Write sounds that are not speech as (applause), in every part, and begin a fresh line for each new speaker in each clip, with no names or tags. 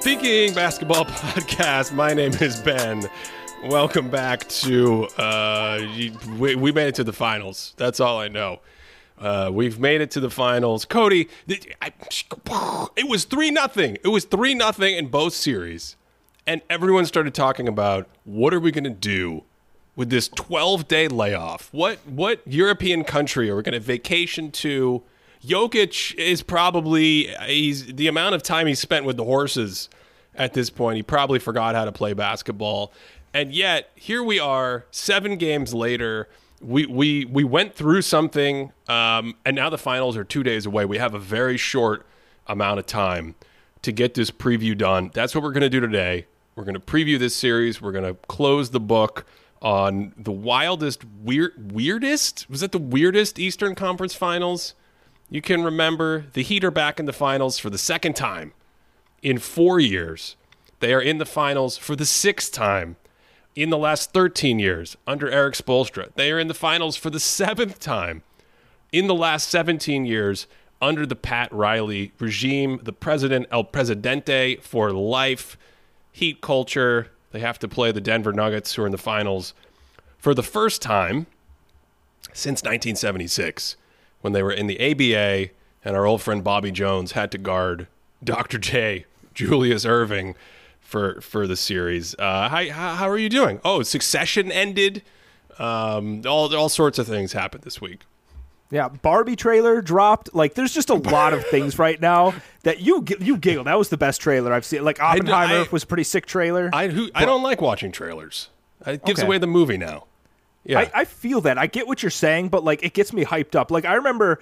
Thinking Basketball (laughs) Podcast. My name is Ben. Welcome back to. Uh, we, we made it to the finals. That's all I know. Uh, we've made it to the finals. Cody, I, (sighs) it was three nothing. It was three nothing in both series, and everyone started talking about what are we going to do with this 12 day layoff? What what European country are we going to vacation to? Jokic is probably he's the amount of time he spent with the horses at this point. He probably forgot how to play basketball. And yet, here we are, seven games later. We we we went through something, um, and now the finals are two days away. We have a very short amount of time to get this preview done. That's what we're going to do today. We're going to preview this series. We're going to close the book on the wildest, weird, weirdest. Was that the weirdest Eastern Conference Finals? You can remember the Heat are back in the finals for the second time in four years. They are in the finals for the sixth time in the last 13 years under Erik Spoelstra. They are in the finals for the seventh time in the last 17 years under the Pat Riley regime, the president, El Presidente for life, heat culture. They have to play the Denver Nuggets, who are in the finals for the first time since 1976 when they were in the ABA and our old friend Bobby Jones had to guard Dr. J, (laughs) Julius Erving for for the series. Uh, how, how are you doing? Oh, Succession ended. Um, all all sorts of things happened this week.
Yeah, Barbie trailer dropped. Like, there's just a lot of things right now that you you giggle. That was the best trailer I've seen. Like Oppenheimer I, I, was a pretty sick trailer.
I who, I don't like watching trailers. It gives okay. away the movie now. Yeah,
I, I feel that. I get what you're saying, but like, it gets me hyped up. Like, I remember,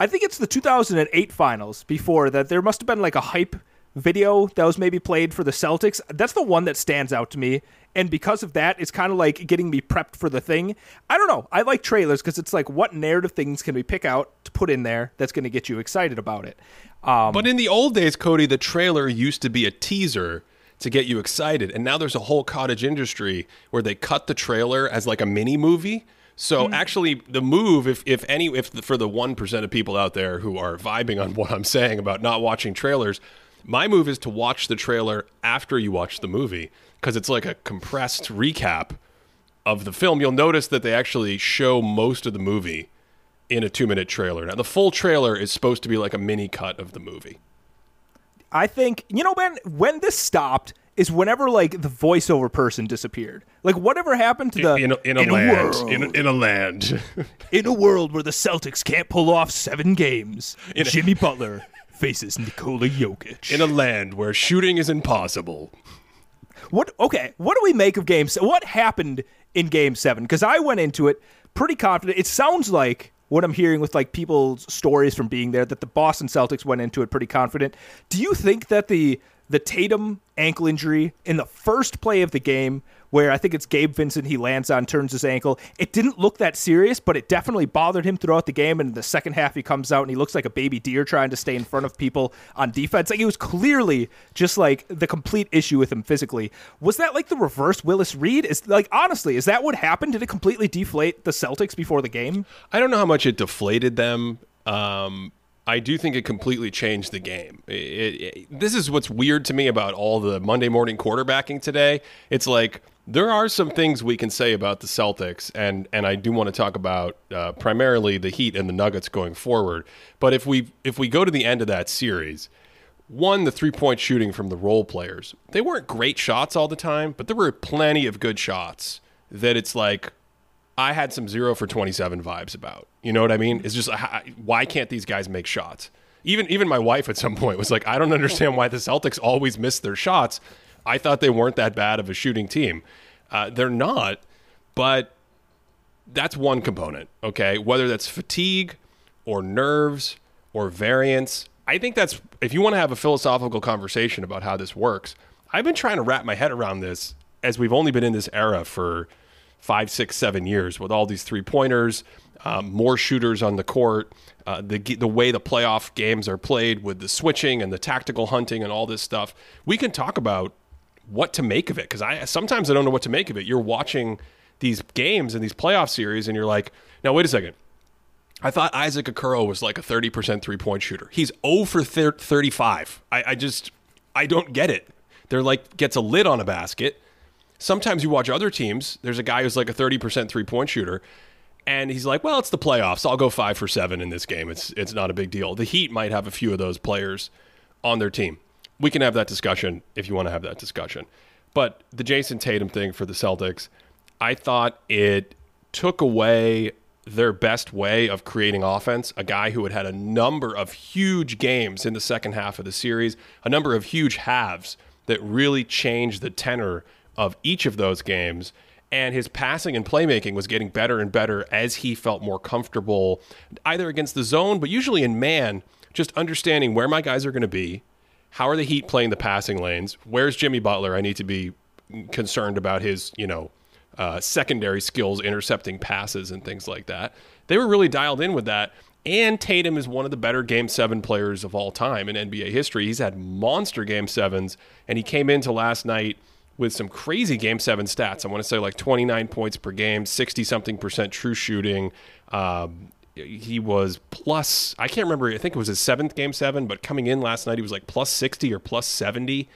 I think it's the 2008 finals before that. There must have been like a hype video that was maybe played for the Celtics. That's the one that stands out to me. And because of that, it's kind of like getting me prepped for the thing. I don't know. I like trailers because it's like what narrative things can we pick out to put in there that's going to get you excited about it.
Um, but in the old days, Cody, the trailer used to be a teaser to get you excited. And now there's a whole cottage industry where they cut the trailer as like a mini movie. So mm-hmm. actually, the move, if if any, if for the one percent of people out there who are vibing on (laughs) what I'm saying about not watching trailers, my move is to watch the trailer after you watch the movie because it's like a compressed recap of the film. You'll notice that they actually show most of the movie in a two minute trailer. Now, the full trailer is supposed to be like a mini cut of the movie.
I think, you know, Ben, when this stopped is whenever like the voiceover person disappeared. Like whatever happened to the
in, in, a, in a in land, a world, in, a, in a land, (laughs)
in a world where the Celtics can't pull off seven games. Jimmy Butler faces Nikola Jokic.
In a land where shooting is impossible.
What? Okay, what do we make of Game What happened in Game Seven? Because I went into it pretty confident. It sounds like what I'm hearing with like people's stories from being there that the Boston Celtics went into it pretty confident. Do you think that the the Tatum ankle injury in the first play of the game where I think it's Gabe Vincent he lands on, turns his ankle. It didn't look that serious, but it definitely bothered him throughout the game. And in the second half, he comes out and he looks like a baby deer trying to stay in front of people on defense. Like it was clearly just like the complete issue with him physically. Was that like the reverse Willis Reed? Is like honestly, is that what happened? Did it completely deflate the Celtics before the game?
I don't know how much it deflated them. Um, I do think it completely changed the game. It, it, this is what's weird to me about all the Monday morning quarterbacking today. It's like there are some things we can say about the Celtics, and and I do want to talk about uh, primarily the Heat and the Nuggets going forward. But if we if we go to the end of that series, one the three point shooting from the role players, they weren't great shots all the time, but there were plenty of good shots that it's like I had some zero for twenty seven vibes about. You know what I mean? It's just why can't these guys make shots? Even even my wife at some point was like, I don't understand why the Celtics always miss their shots I thought they weren't that bad of a shooting team. Uh, they're not, but that's one component, okay? Whether that's fatigue or nerves or variance. I think that's, if you want to have a philosophical conversation about how this works, I've been trying to wrap my head around this as we've only been in this era for five, six, seven years with all these three pointers, um, more shooters on the court, uh, the the way the playoff games are played with the switching and the tactical hunting and all this stuff. We can talk about what to make of it because I sometimes I don't know what to make of it. You're watching these games and these playoff series, and you're like, now wait a second. I thought Isaac Okoro was like a 30% three point shooter. He's 0 for 35. I, I just, I don't get it. They're like gets a lid on a basket. Sometimes you watch other teams. There's a guy who's like a 30% three point shooter, and he's like, "Well, it's the playoffs. I'll go five for seven in this game. It's it's not a big deal." The Heat might have a few of those players on their team. We can have that discussion if you want to have that discussion. But the Jayson Tatum thing for the Celtics, I thought it took away their best way of creating offense. A guy who had had a number of huge games in the second half of the series, a number of huge halves that really changed the tenor of each of those games. And his passing and playmaking was getting better and better as he felt more comfortable, either against the zone, but usually in man, just understanding where my guys are going to be. How are the Heat playing the passing lanes? Where's Jimmy Butler? I need to be concerned about his, you know, uh, secondary skills, intercepting passes and things like that. They were really dialed in with that. And Tatum is one of the better Game Seven players of all time in NBA history. He's had monster Game Sevens, and he came into last night with some crazy Game Seven stats. I want to say like 29 points per game, 60 something percent true shooting. Um, he was plus, I can't remember, I think it was his seventh Game Seven, but coming in last night, he was like plus 60 or plus 70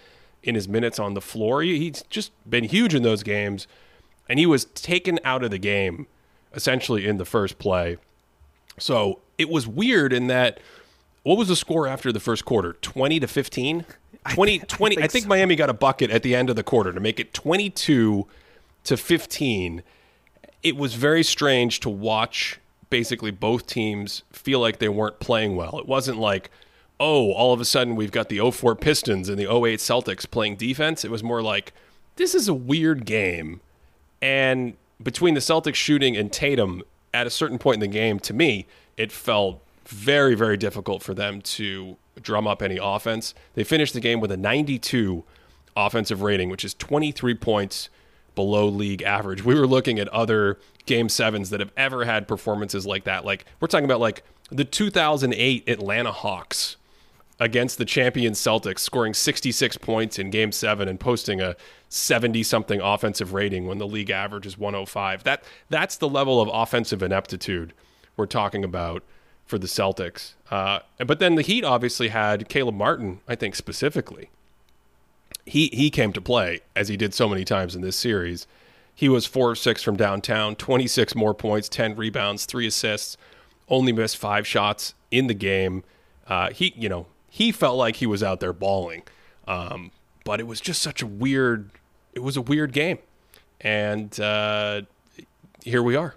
in his minutes on the floor. He's just been huge in those games and he was taken out of the game essentially in the first play. So it was weird in that what was the score after the first quarter? 20 to 15? (laughs) 20 I, 20 I think, I think so. Miami got a bucket at the end of the quarter to make it 22 to 15. It was very strange to watch basically both teams feel like they weren't playing well. It wasn't like, oh, all of a sudden we've got the 04 Pistons and the 08 Celtics playing defense. It was more like, this is a weird game and between the Celtics shooting and Tatum, at a certain point in the game, to me, it felt very, very difficult for them to drum up any offense. They finished the game with a 92 offensive rating, which is 23 points below league average. We were looking at other game sevens that have ever had performances like that. Like, we're talking about like the 2008 Atlanta Hawks against the champion Celtics, scoring 66 points in game seven and posting a 70 something offensive rating when the league average is 105. That that's the level of offensive ineptitude we're talking about for the Celtics. Uh, but then the Heat obviously had Caleb Martin, I think specifically. He he came to play as he did so many times in this series. He was four of six from downtown, 26 more points, 10 rebounds, three assists, only missed five shots in the game. Uh, he, you know, he felt like he was out there balling, um, but it was just such a weird it was a weird game, and uh, here we are.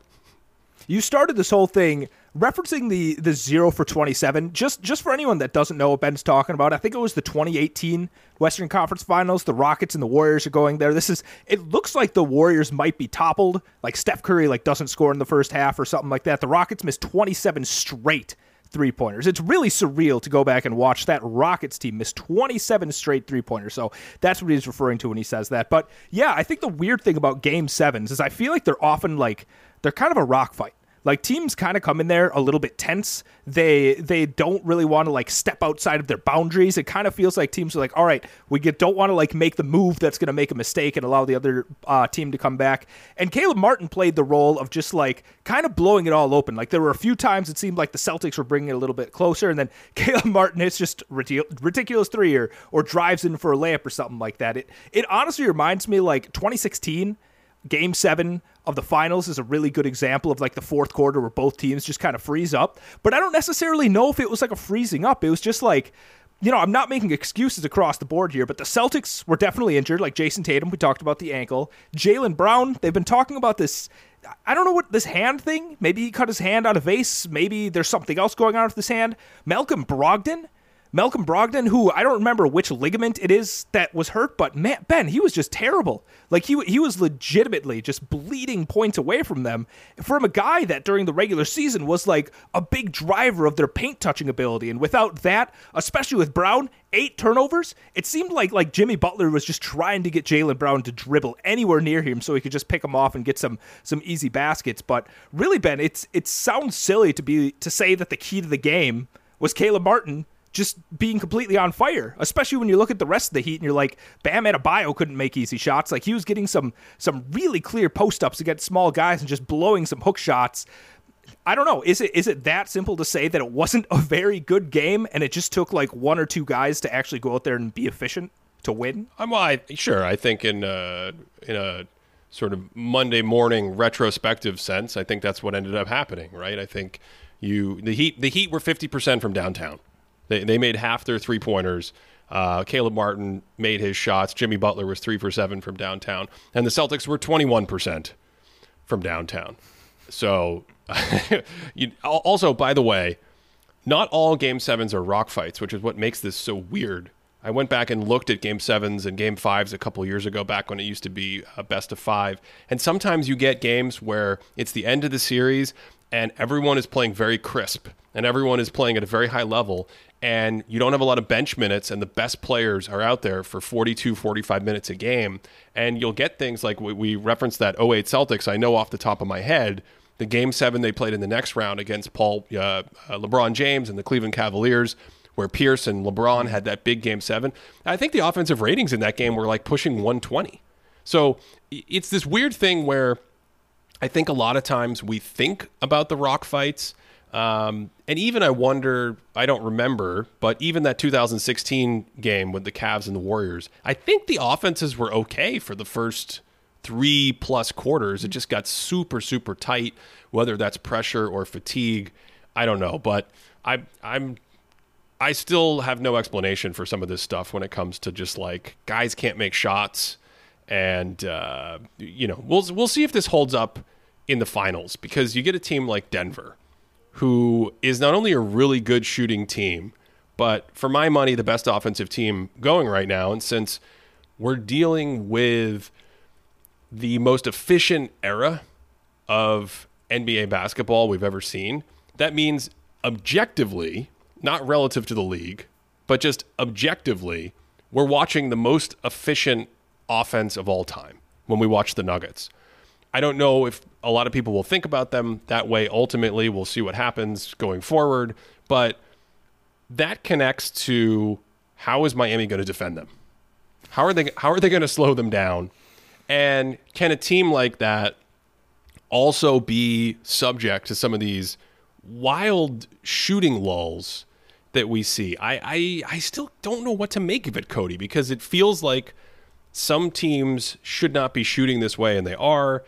You started this whole thing referencing the the zero for 27 just just for anyone that doesn't know what ben's talking about i think it was the 2018 western conference finals the rockets and the warriors are going there this is it looks like the warriors might be toppled like steph curry like doesn't score in the first half or something like that the rockets missed 27 straight three pointers. It's really surreal to go back and watch that Rockets team miss 27 straight three pointers. So that's what he's referring to when he says that. But yeah, I think the weird thing about game sevens is I feel like they're often like, they're kind of a rock fight. Like teams kind of come in there a little bit tense. They they don't really want to like step outside of their boundaries. It kind of feels like teams are like, all right, we get, don't want to like make the move that's going to make a mistake and allow the other uh, team to come back. And Caleb Martin played the role of just like kind of blowing it all open. Like there were a few times it seemed like the Celtics were bringing it a little bit closer, and then (laughs) Caleb Martin hits just ridiculous three or or drives in for a layup or something like that. It it honestly reminds me like 2016 game seven of the finals is a really good example of like the fourth quarter where both teams just kind of freeze up. But I don't necessarily know if it was like a freezing up. It was just like, you know, I'm not making excuses across the board here, but the Celtics were definitely injured, like Jayson Tatum. We talked about the ankle. Jaylen Brown, they've been talking about this. I don't know what this hand thing. Maybe he cut his hand on a vase. Maybe there's something else going on with this hand. Malcolm Brogdon, Malcolm Brogdon, who I don't remember which ligament it is that was hurt, but man, Ben, he was just terrible. Like he he was legitimately just bleeding points away from them from a guy that during the regular season was like a big driver of their paint touching ability. And without that, especially with Brown, eight turnovers, it seemed like like Jimmy Butler was just trying to get Jaylen Brown to dribble anywhere near him so he could just pick him off and get some some easy baskets. But really, Ben, it's it sounds silly to be to say that the key to the game was Caleb Martin just being completely on fire, especially when you look at the rest of the Heat and you're like, Bam Adebayo couldn't make easy shots. Like he was getting some some really clear post ups against small guys and just blowing some hook shots. I don't know. Is it is it that simple to say that it wasn't a very good game and it just took like one or two guys to actually go out there and be efficient? to win?
I'm well, I, sure. I think in uh, in a sort of Monday morning retrospective sense, I think that's what ended up happening, right? I think you the Heat the Heat were 50% from downtown. They they made half their three pointers. Uh, Caleb Martin made his shots. Jimmy Butler was three for seven from downtown, and the Celtics were 21% from downtown. So, (laughs) you, also by the way, not all game sevens are rock fights, which is what makes this so weird. I went back and looked at game sevens and game fives a couple years ago, back when it used to be a best of five. And sometimes you get games where it's the end of the series and everyone is playing very crisp and everyone is playing at a very high level and you don't have a lot of bench minutes and the best players are out there for 42 45 minutes a game. And you'll get things like we referenced that 08 celtics i know off the top of my head the game seven they played in the next round against paul uh, uh, lebron james and the cleveland cavaliers where pierce and lebron had that big game seven. I think the offensive ratings in that game were like pushing 120 so it's this weird thing where i think a lot of times we think about the rock fights um, and even I wonder, I don't remember, but even that 2016 game with the Cavs and the Warriors, I think the offenses were okay for the first three plus quarters. It just got super, super tight, whether that's pressure or fatigue. I don't know, but I, I'm, I still have no explanation for some of this stuff when it comes to just like guys can't make shots, and uh, you know, we'll we'll see if this holds up in the finals because you get a team like Denver who is not only a really good shooting team, but for my money, the best offensive team going right now. And since we're dealing with the most efficient era of NBA basketball we've ever seen, that means objectively, not relative to the league, but just objectively, we're watching the most efficient offense of all time when we watch the Nuggets. I don't know if a lot of people will think about them that way ultimately. We'll see what happens going forward. But that connects to how is Miami going to defend them? How are they how are they going to slow them down? And can a team like that also be subject to some of these wild shooting lulls that we see? I, I, I still don't know what to make of it, Cody, because it feels like some teams should not be shooting this way, and they are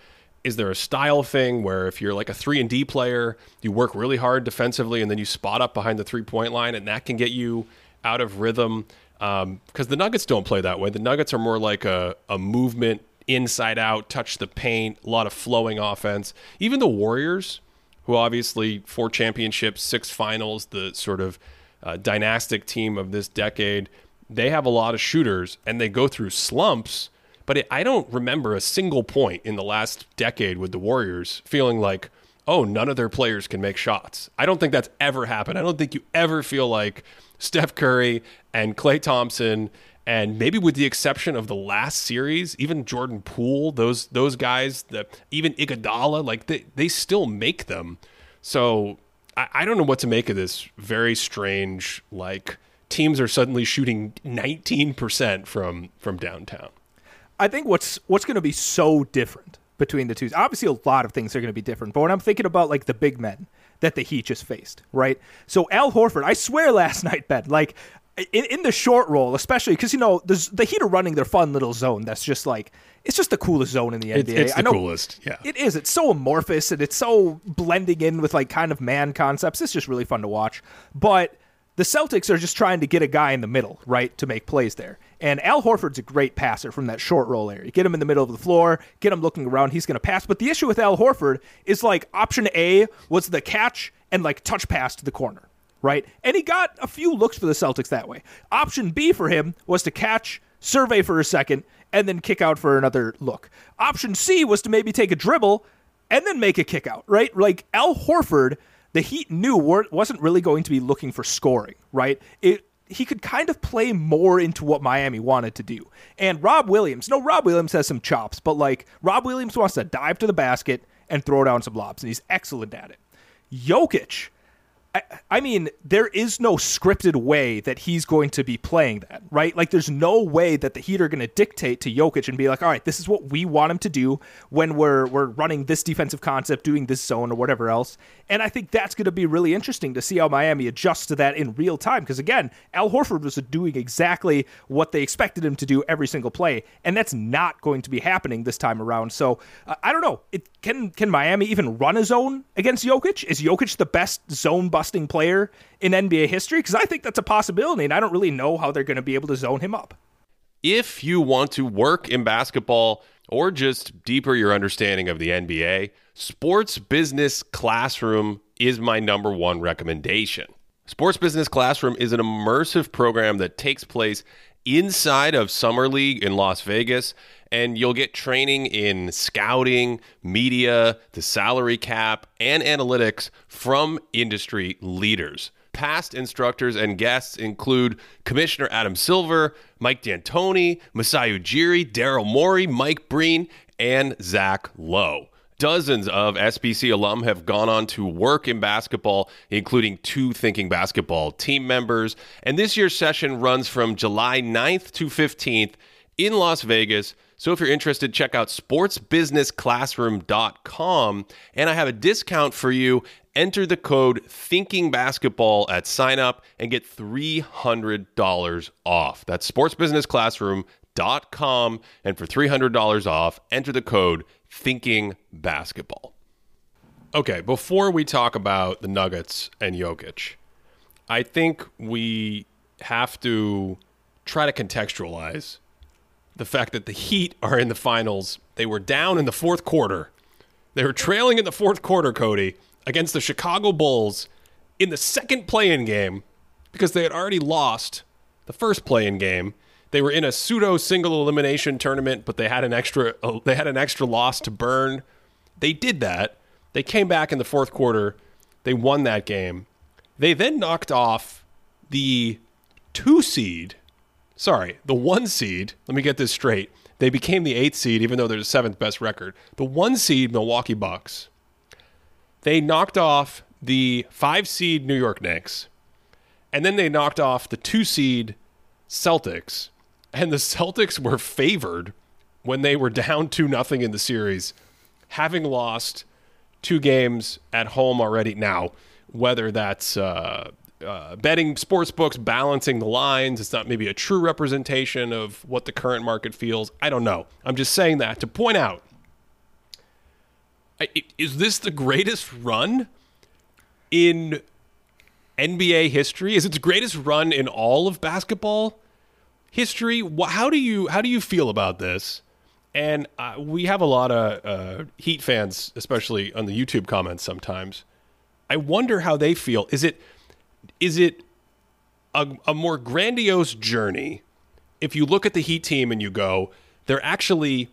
is there a style thing where if you're like a 3 and D player, you work really hard defensively and then you spot up behind the three-point line and that can get you out of rhythm because um, the Nuggets don't play that way. The Nuggets are more like a, a movement inside out, touch the paint, a lot of flowing offense. Even the Warriors, who obviously four championships, six finals, the sort of uh, dynastic team of this decade, they have a lot of shooters and they go through slumps but it, I don't remember a single point in the last decade with the Warriors feeling like, oh, none of their players can make shots. I don't think that's ever happened. I don't think you ever feel like Steph Curry and Klay Thompson and maybe with the exception of the last series, even Jordan Poole, those those guys, the, even Iguodala, like they, they still make them. So I, I don't know what to make of this very strange like teams are suddenly shooting 19% from from downtown.
I think what's what's going to be so different between the two. Obviously, a lot of things are going to be different. But when I'm thinking about like the big men that the Heat just faced, right? So Al Horford, I swear last (laughs) night, Ben, like in, in the short roll, especially because you know the the Heat are running their fun little zone. That's just like it's just the coolest zone in the NBA.
It's, it's the coolest, yeah.
It is. It's so amorphous and it's so blending in with like kind of man concepts. It's just really fun to watch. But the Celtics are just trying to get a guy in the middle, right, to make plays there. And Al Horford's a great passer from that short roll area. Get him in the middle of the floor, get him looking around, he's going to pass. But the issue with Al Horford is like option A was the catch and like touch pass to the corner, right? And he got a few looks for the Celtics that way. Option B for him was to catch, survey for a second, and then kick out for another look. Option C was to maybe take a dribble and then make a kick out, right? Like Al Horford the Heat knew wasn't really going to be looking for scoring, right? It he could kind of play more into what Miami wanted to do. And Rob Williams, no, Rob Williams has some chops, but like Rob Williams wants to dive to the basket and throw down some lobs, and he's excellent at it. Jokic, I, mean, there is no scripted way that he's going to be playing that, right? Like, there's no way that the Heat are going to dictate to Jokic and be like, all right, this is what we want him to do when we're we're running this defensive concept, doing this zone or whatever else. And I think that's going to be really interesting to see how Miami adjusts to that in real time. Because again, Al Horford was doing exactly what they expected him to do every single play, and that's not going to be happening this time around. So uh, I don't know. It, can can Miami even run a zone against Jokic? Is Jokic the best zone busting player in NBA history? Because I think that's a possibility, and I don't really know how they're going to be able to zone him up.
If you want to work in basketball or just deeper your understanding of the NBA, Sports Business Classroom is my number one recommendation. Sports Business Classroom is an immersive program that takes place inside of Summer League in Las Vegas, and you'll get training in scouting, media, the salary cap, and analytics from industry leaders. Past instructors and guests include Commissioner Adam Silver, Mike D'Antoni, Masai Ujiri, Daryl Morey, Mike Breen, and Zach Lowe. Dozens of SBC alum have gone on to work in basketball, including two Thinking Basketball team members. And this year's session runs from July 9th to 15th in Las Vegas. So if you're interested, check out sportsbusinessclassroom.com. And I have a discount for you. Enter the code Thinking Basketball at sign up and get $300 off. That's sportsbusinessclassroom.com. And for $300 off, enter the code Thinking Basketball. Okay, before we talk about the Nuggets and Jokic, I think we have to try to contextualize the fact that the Heat are in the finals. They were down in the fourth quarter. They were trailing in the fourth quarter, Cody, against the Chicago Bulls in the second play in game because they had already lost the first play in game. They were in a pseudo single elimination tournament, but they had an extra uh, they had an extra loss to burn. They did that. They came back in the fourth quarter. They won that game. They then knocked off the two seed sorry, the one seed, let me get this straight. They became the eighth seed, even though they're the seventh best record. The one seed, Milwaukee Bucks, they knocked off the five seed New York Knicks, and then they knocked off the two seed Celtics. And the Celtics were favored when they were down (laughs) 2 nothing in the series, having lost two games at home already. Now, whether that's uh, uh, betting sports books balancing the lines. It's not maybe a true representation of what the current market feels. I don't know. I'm just saying that to point out is this the greatest run in NBA history? Is it the greatest run in all of basketball history? How do you how do you feel about this? And uh, we have a lot of uh, Heat fans, especially on the YouTube comments sometimes. I wonder how they feel. Is it is it a, a more grandiose journey if you look at the Heat team and you go, they're actually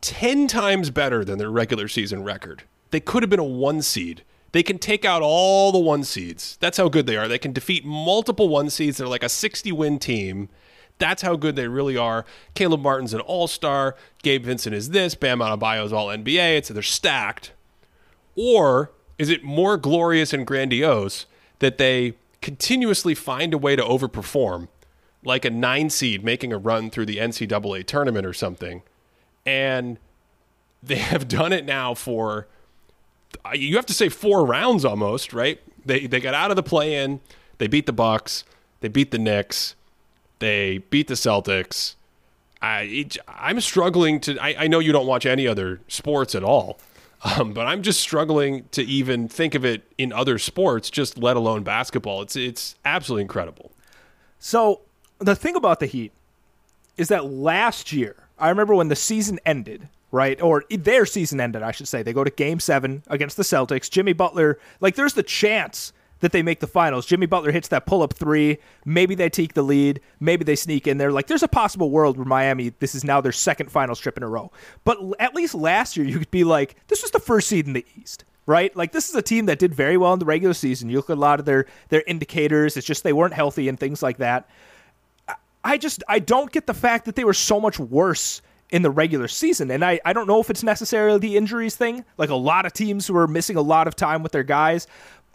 10 times better than their regular season record. They could have been a one seed. They can take out all the one seeds. That's how good they are. They can defeat multiple one seeds. They're like a 60 win team. That's how good they really are. Caleb Martin's an all star. Gabe Vincent is this. Bam Adebayo's all NBA. It's, they're stacked. Or is it more glorious and grandiose that they continuously find a way to overperform, like a nine seed making a run through the NCAA tournament or something. And they have done it now for, you have to say four rounds almost, right? They, they got out of the play in, they beat the Bucks, they beat the Knicks, they beat the Celtics. I, I'm struggling to. I, I know you don't watch any other sports at all, um, but I'm just struggling to even think of it in other sports, just let alone basketball. It's it's absolutely incredible.
So the thing about the Heat is that last year, I remember when the season ended, right? Or their season ended, I should say. They go to game seven against the Celtics. Jimmy Butler, like, there's the chance that they make the finals. Jimmy Butler hits that pull up three. Maybe they take the lead. Maybe they sneak in there. Like there's a possible world where Miami, this is now their second finals trip in a row. But at least last year, you could be like, this was the first seed in the East. Right, like this is a team that did very well in the regular season. You look at a lot of their their indicators; it's just they weren't healthy and things like that. I just I don't get the fact that they were so much worse in the regular season. And I, I don't know if it's necessarily the injuries thing. Like a lot of teams were missing a lot of time with their guys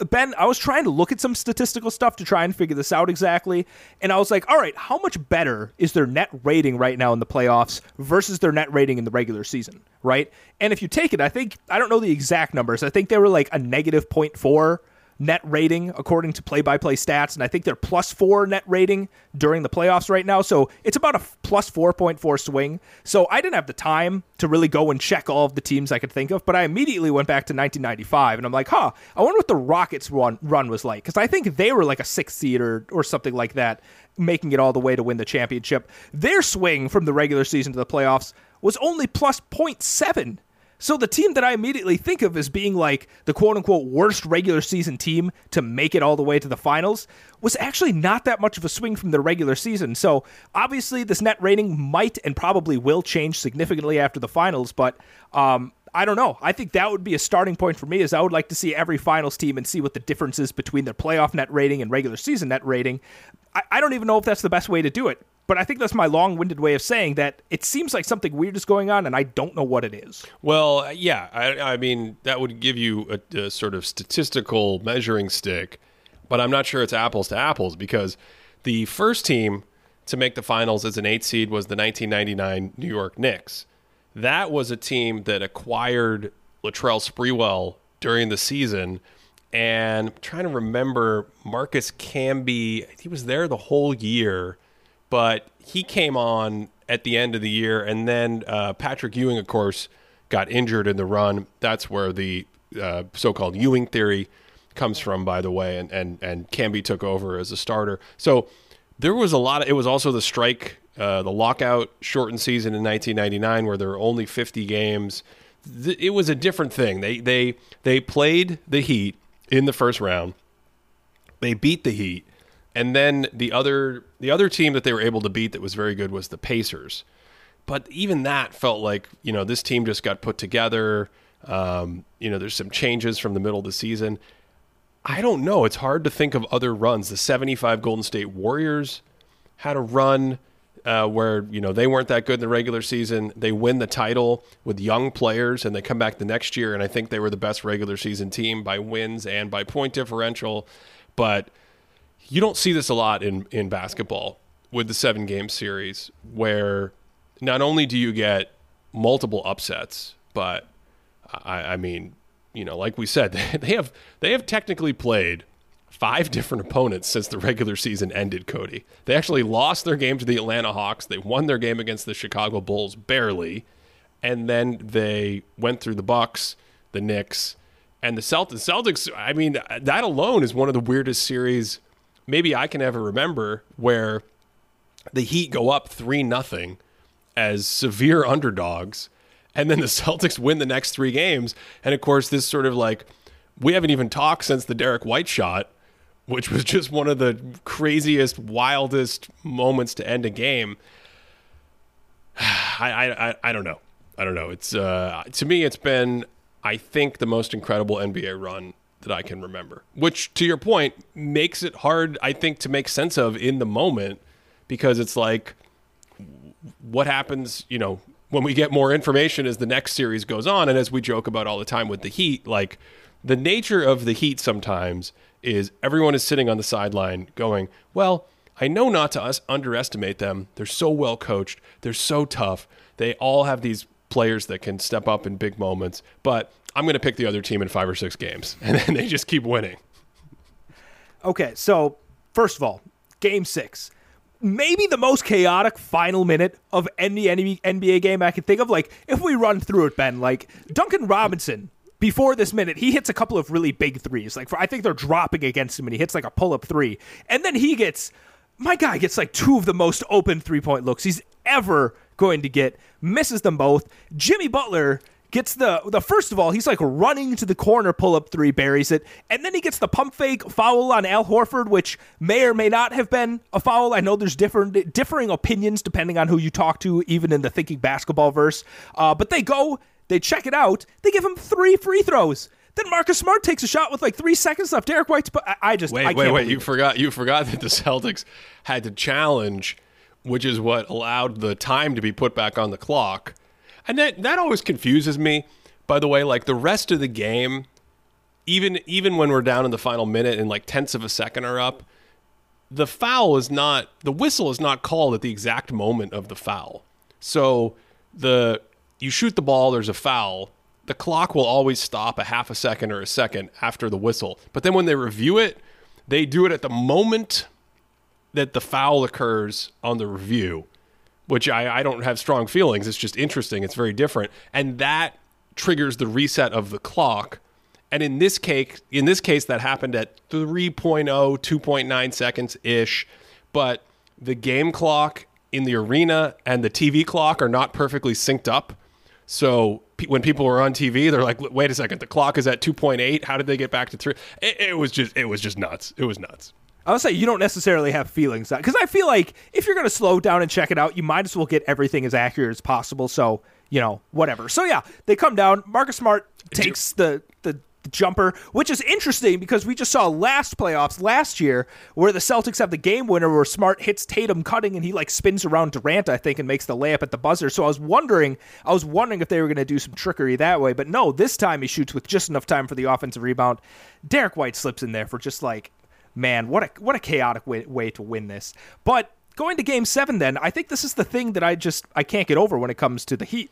Ben, I was trying to look at some statistical stuff to try and figure this out exactly. And I was like, all right, how much better is their net rating right now in the playoffs versus their net rating in the regular season, right? And if you take it, I think, I don't know the exact numbers. I think they were like a negative 0.4 net rating according to play by play stats. And I think they're plus four net rating during the playoffs right now. So it's about a plus 4.4 swing. So I didn't have the time to really go and check all of the teams I could think of, but I immediately went back to 1995 and I'm like, huh, I wonder what the Rockets run, run was like. Because I think they were like a sixth seed or, or something like that, making it all the way to win the championship. Their swing from the regular season to the playoffs was only plus 0.7. So the team that I immediately think of as being like the quote unquote worst regular season team to make it all the way to the finals was actually not that much of a swing from the regular season. So obviously this net rating might and probably will change significantly after the finals, but um, I don't know. I think that would be a starting point for me is I would like to see every finals team and see what the difference is between their playoff net rating and regular season net rating. I, I don't even know if that's the best way to do it but I think that's my long-winded way of saying that it seems like something weird is going on, and I don't know what it is.
Well, yeah, I, I mean that would give you a, a, sort of statistical measuring stick, but I'm not sure it's apples to apples because the first team to make the finals as an eight seed was the 1999 New York Knicks. That was a team that acquired Latrell Sprewell during the season. And I'm trying to remember Marcus Camby, he was there the whole year but he came on at the end of the year, and then uh, Patrick Ewing, of course, got injured in the run. That's where the uh, so-called Ewing theory comes from, by the way, and and and Camby took over as a starter. So there was a lot. Of, it was also the strike, uh, the lockout shortened season in 1999, where there were only 50 games. It was a different thing. They they they played the Heat in the first round. They beat the Heat and then the other the other team that they were able to beat that was very good was the Pacers. But even that felt like you know this team just got put together. Um, you know, there's some changes from the middle of the season. I don't know. It's hard to think of other runs. The 75 Golden State Warriors had a run uh, where you know they weren't that good in the regular season. They win the title with young players, and they come back the next year, and I think they were the best regular season team by wins and by point differential. But you don't see this a lot in in basketball with the seven game series where not only do you get multiple upsets, but I, I mean, you know, like we said, (laughs) they have they have technically played five different opponents since the regular season ended, Cody. They actually lost their game to the Atlanta Hawks. They won their game against the Chicago Bulls barely. And then they went through the Bucks, the Knicks, and the Celtics. Celtics, I mean, that alone is one of the weirdest series maybe I can ever remember where the Heat go up 3 nothing as severe underdogs and then the (laughs) Celtics win the next 3 games. And of course this sort of like we haven't even talked since the Derrick White shot which was (laughs) just one of the craziest wildest moments to end a game. (sighs) I I I don't know. I don't know. It's uh to me it's been I think the most incredible NBA run that I can remember. Which, to your point, makes it hard, I think, to make sense of in the moment because it's like, what happens, you know, when we get more information as the next series goes on, and as we joke about all the time with the Heat, like the nature of the Heat sometimes is everyone is sitting on the sideline going, well, I know not to us underestimate them. They're so well coached. They're so tough. They all have these players that can step up in big moments. But I'm going to pick the other team in five or six games, (laughs) and then they just keep winning.
Okay, so first of all, game six. Maybe the most chaotic final minute of any NBA game I can think of. Like, if we run through it, Ben, like Duncan Robinson, before this minute, he hits a couple of really big threes. Like, for, I think they're dropping against him, and he hits like a pull up three. And then he gets, my guy gets like two of the most open three point looks he's ever going to get, misses them both. Jimmy Butler gets the the first of all, he's like running to the corner, pull up three, buries it, and then he gets the pump fake foul on Al Horford, which may or may not have been a foul. I know there's different differing opinions depending on who you talk to, even in the thinking basketball verse. Uh, but they go, they check it out, they give him three free throws. Then Marcus Smart takes a shot with like three seconds left. Derrick White's, but I, I just
wait,
I
wait, wait. You forgot, you forgot that the Celtics had to challenge, which is what allowed the time to be put back on the clock and that that always confuses me. By the way, like the rest of the game, even even when we're down in the final minute and like tenths of a second are up, the foul is not the whistle is not called at the exact moment of the foul. So the you shoot the ball, there's a foul. The clock will always stop a half a second or a second after the whistle. But then when they review it, they do it at the moment that the foul occurs on the review, which I, I don't have strong feelings. It's just interesting. It's very different. And that triggers the reset of the clock. And in this case, in this case, that happened at 3.0, 2.9 seconds ish. But the game clock in the arena and the TV clock are not perfectly synced up. So when people were on TV, they're like, "Wait a second, the clock is at 2.8. How did they get back to three? It, it was just, it was just nuts. It was nuts.
I would say you don't necessarily have feelings uh, because I feel like if you're going to slow down and check it out, you might as well get everything as accurate as possible. So you know, whatever. So yeah, they come down. Marcus Smart takes the the the jumper, which is interesting because we just saw last playoffs last year where the Celtics have the game winner where Smart hits Tatum cutting and he like spins around Durant, I think, and makes the layup at the buzzer. So I was wondering, I was wondering if they were going to do some trickery that way, but no, this time he shoots with just enough time for the offensive rebound. Derrick White slips in there for just like, man, what a what a chaotic way, way to win this. But going to game seven, then I think this is the thing that I just I can't get over when it comes to the Heat,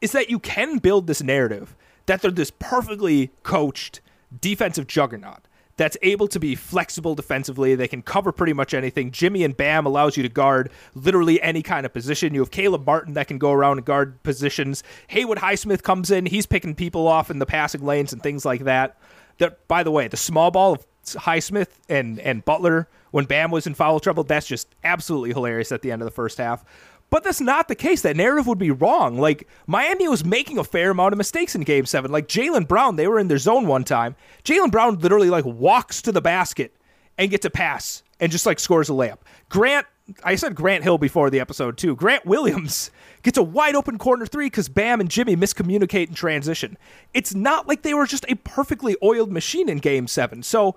is that you can build this narrative that they're this perfectly coached defensive juggernaut that's able to be flexible defensively. They can cover pretty much anything. Jimmy and Bam allows you to guard literally any kind of position. You have Caleb Martin that can go around and guard positions. Haywood Highsmith comes in. He's picking people off in the passing lanes and things like that. That, by the way, the small ball of Highsmith and and Butler when Bam was in foul trouble, that's just absolutely hilarious at the end of the first half. But that's not the case. That narrative would be wrong. Like Miami was making a fair amount of mistakes in Game Seven. Like Jaylen Brown, they were in their zone one time. Jaylen Brown literally like walks to the basket and gets a pass and just like scores a layup. Grant, I said Grant Hill before the episode too. Grant Williams (laughs) gets a wide open corner three because Bam and Jimmy miscommunicate in transition. It's not like they were just a perfectly oiled machine in Game Seven. So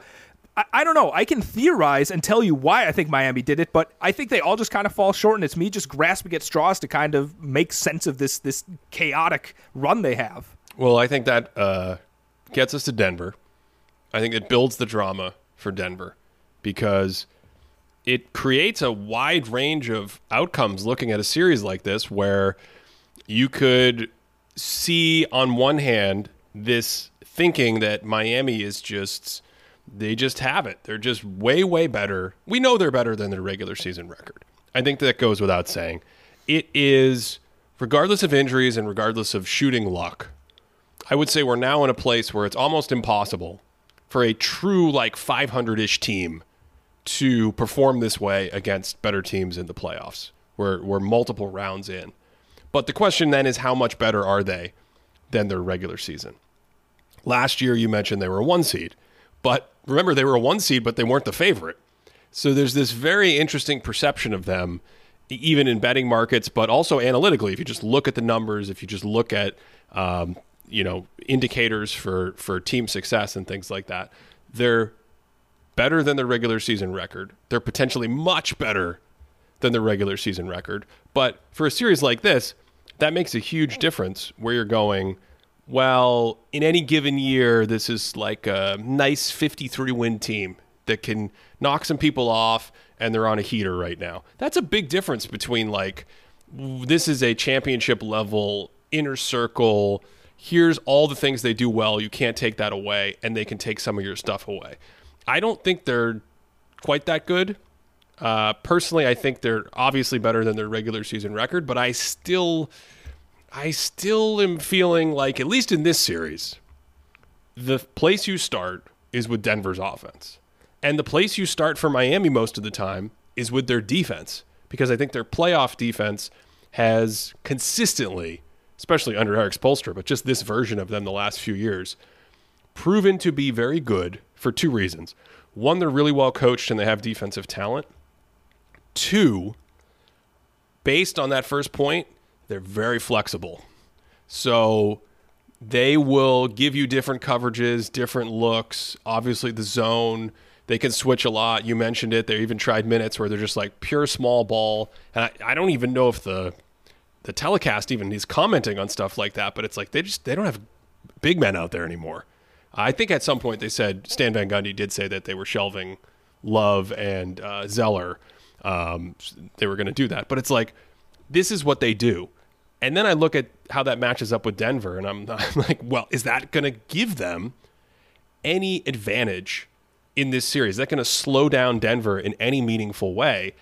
I, I don't know. I can theorize and tell you why I think Miami did it, but I think they all just kind of fall short, and it's me just grasping at straws to kind of make sense of this this chaotic run they have.
Well, I think that uh, gets us to Denver. I think it builds the drama for Denver because it creates a wide range of outcomes looking at a series like this where you could see on one hand this thinking that Miami is just they just have it. They're just way, way better. We know they're better than their regular season record. I think that goes without saying. It is, regardless of injuries and regardless of shooting luck, I would say we're now in a place where it's almost impossible for a true, like 500 ish team to perform this way against better teams in the playoffs. We're, we're multiple rounds in. But the question then is how much better are they than their regular season? Last year, you mentioned they were a one seed. But remember, they were a one seed, but they weren't the favorite. So there's this very interesting perception of them, even in betting markets, but also analytically. If you just look at the numbers, if you just look at um, you know indicators for for team success and things like that, they're better than their regular season record. They're potentially much better than the regular season record. But for a series like this, that makes a huge difference where you're going well, in any given year, this is like a nice 53 win team that can knock some people off and they're on a heater right now. That's a big difference between like, this is a championship level inner circle. Here's all the things they do well. You can't take that away, and they can take some of your stuff away. I don't think they're quite that good. Uh, personally, I think they're obviously better than their regular season record, but I still I still am feeling like, at least in this series, the place you start is with Denver's offense. And the place you start for Miami most of the time is with their defense, because I think their playoff defense has consistently, especially under Erik Spoelstra, but just this version of them the last few years, proven to be very good for two reasons. One, they're really well coached and they have defensive talent. Two, based on that first point, they're very flexible. So they will give you different coverages, different looks. Obviously, the zone, they can switch a lot. You mentioned it. They even tried minutes where they're just like pure small ball. And I, I don't even know if the the telecast even is commenting on stuff like that, but it's like they just they don't have big men out there anymore. I think at some point they said Stan Van Gundy did say that they were shelving Love and uh, Zeller. Um, they were going to do that, but it's like this is what they do. And then I look at how that matches up with Denver, and I'm, (laughs) I'm like, well, is that going to give them any advantage in this series? Is that going to slow down Denver in any meaningful way?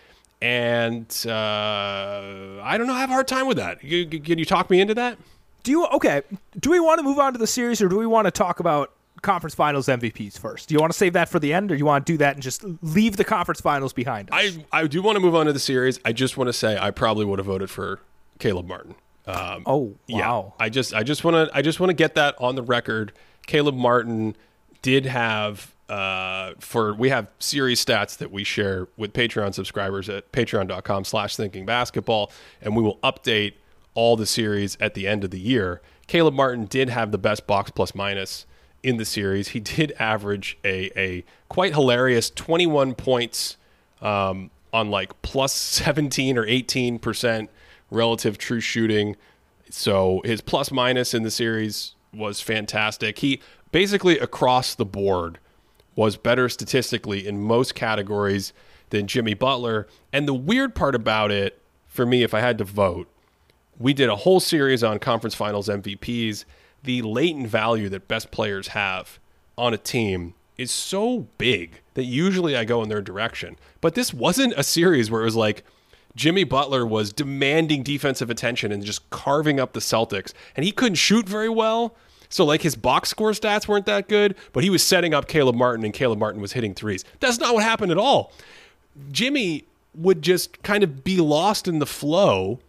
And uh, I don't know. I have a hard time with that. Can you talk me into that?
Do you okay? Do we want to move on to the series, or do we want to talk about conference finals MVPs first? Do you want to save that for the end, or you want to do that and just leave the conference finals behind us?
I I do want to move on to the series. I just want to say I probably would have voted for Caleb Martin. Um,
oh
yeah,
wow!
I just I just want to I just want to get that on the record. Caleb Martin did have uh, for we have series stats that we share with Patreon subscribers at patreon.com slash thinking basketball, and we will update all the series at the end of the year. Caleb Martin did have the best box plus minus in the series. He did average a, a quite hilarious 21 points um, on like plus 17 or 18 percent relative true shooting. So his plus minus in the series was fantastic. He basically across the board was better statistically in most categories than Jimmy Butler. And the weird part about it for me, if I had to vote, we did a whole series on conference finals MVPs. The latent value that best players have on a team is so big that usually I go in their direction. But this wasn't a series where it was like Jimmy Butler was demanding defensive attention and just carving up the Celtics, and he couldn't shoot very well. So like his box score stats weren't that good, but he was setting up Caleb Martin and Caleb Martin was hitting threes. That's not what happened at all. Jimmy would just kind of be lost in the flow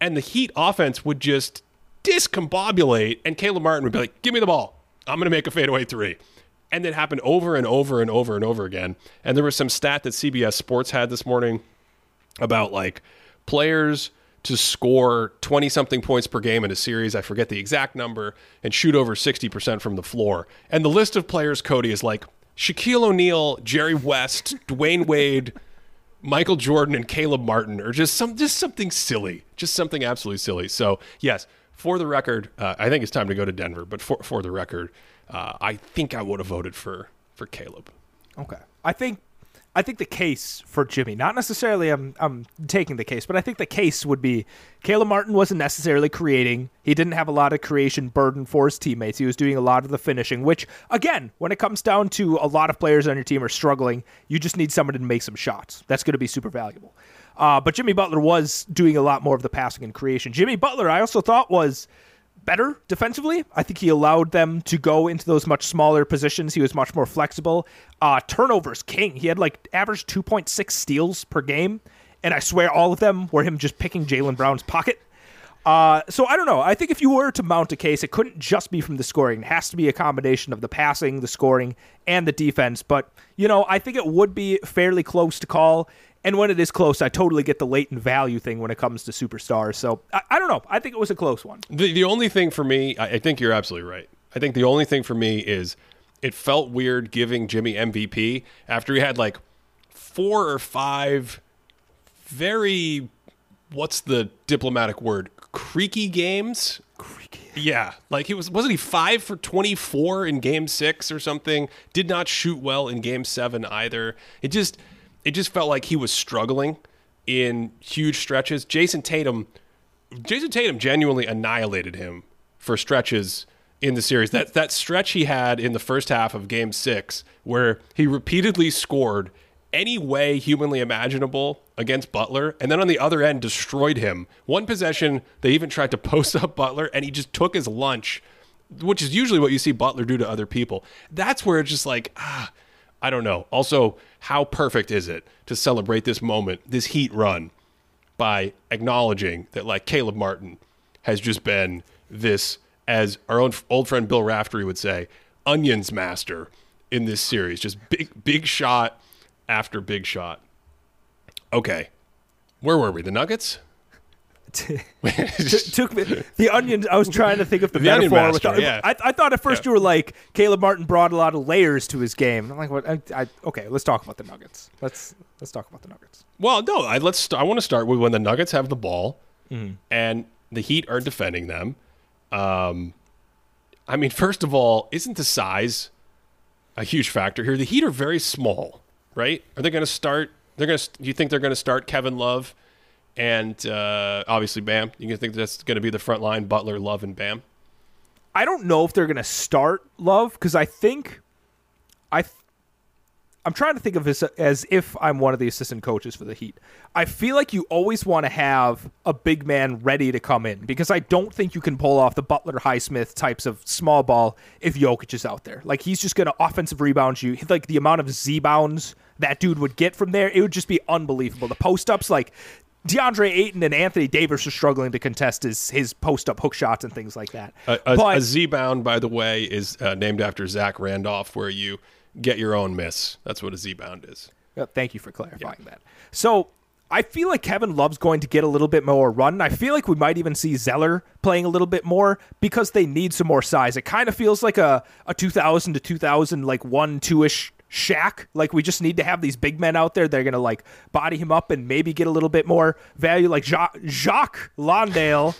and the Heat offense would just discombobulate, and Caleb Martin would be like, "Give me the ball. I'm going to make a fadeaway three. And it happened over and over and over and over again. And there was some stat that CBS Sports had this morning about like players to score 20 something points per game in a series. I forget the exact number and shoot over 60% from the floor. And the list of players, Cody, is like Shaquille O'Neal, Jerry West, (laughs) Dwyane Wade, Michael Jordan, and Caleb Martin, or just some just something silly, just something absolutely silly. So yes, for the record, uh, I think it's time to go to Denver. But for for the record, uh, I think I would have voted for for Caleb.
Okay. I think I think the case for Jimmy, not necessarily I'm I'm taking the case, but I think the case would be Caleb Martin wasn't necessarily creating. He didn't have a lot of creation burden for his teammates. He was doing a lot of the finishing, which again, when it comes down to a lot of players on your team are struggling, you just need somebody to make some shots. That's going to be super valuable. Uh, but Jimmy Butler was doing a lot more of the passing and creation. Jimmy Butler, I also thought was better defensively. I think he allowed them to go into those much smaller positions. He was much more flexible. Uh, turnovers king. He had like average 2.6 steals per game, and I swear all of them were him just picking Jaylen Brown's pocket. Uh, so I don't know. I think if you were to mount a case, it couldn't just be from the scoring. It has to be a combination of the passing, the scoring, and the defense. But you know, I think it would be fairly close to call. And when it is close, I totally get the latent value thing when it comes to superstars. So I, I don't know. I think it was a close one.
The the only thing for me, I, I think you're absolutely right. I think the only thing for me is it felt weird giving Jimmy MVP after he had like four or five very what's the diplomatic word creaky games
Creaky.
yeah like he was wasn't he five for 24 in game six or something did not shoot well in game seven either it just it just felt like he was struggling in huge stretches jayson tatum jayson tatum genuinely annihilated him for stretches in the series that that stretch he had in the first half of game six where he repeatedly scored any way humanly imaginable against Butler, and then on the other end destroyed him. One possession, they even tried to post up Butler, and he just took his lunch, which is usually what you see Butler do to other people. That's where it's just like, ah, I don't know. Also, how perfect is it to celebrate this moment, this heat run, by acknowledging that like Caleb Martin has just been this, as our own old friend Bill Raftery would say, onions master in this series. Just big, big shot after big shot. Okay, where were we? The Nuggets. (laughs)
T- took me the onion. I was trying to think of the, (laughs)
The
metaphor.
master, yeah.
I, I thought at first
Yeah.
you were like Caleb Martin brought a lot of layers to his game. I'm like, what? I, I, okay, let's talk about the Nuggets. Let's let's talk about the Nuggets.
Well, no, I let's. st- I want to start with when the Nuggets have the ball,
Mm-hmm.
and the Heat are defending them. Um, I mean, first of all, isn't the size a huge factor here. The Heat are very small, right? Are they going to start? They're going to. Do you think they're going to start Kevin Love and uh, obviously Bam? You think that's going to be the front line? Butler, Love, and Bam.
I don't know if they're going to start Love because I think I th- I'm trying to think of this as if I'm one of the assistant coaches for the Heat. I feel like you always want to have a big man ready to come in because I don't think you can pull off the Butler Highsmith types of small ball if Jokic is out there. Like he's just going to offensive rebound you. Like the amount of Z bounds that dude would get from there, it would just be unbelievable. The post ups, like DeAndre Ayton and Anthony Davis are struggling to contest his his post up hook shots and things like that.
A, a, but, a Z bound, by the way, is uh, named after Zach Randolph, where you get your own miss. That's what a Z bound is.
Uh, thank you for clarifying yeah. that. So I feel like Kevin Love's going to get a little bit more run. I feel like we might even see Zeller playing a little bit more because they need some more size. It kind of feels like a, a 2000 to 2000, like one, two ish Shaq. Like we just need to have these big men out there. They're gonna like body him up and maybe get a little bit more value. Like Jacques, Jacques Landale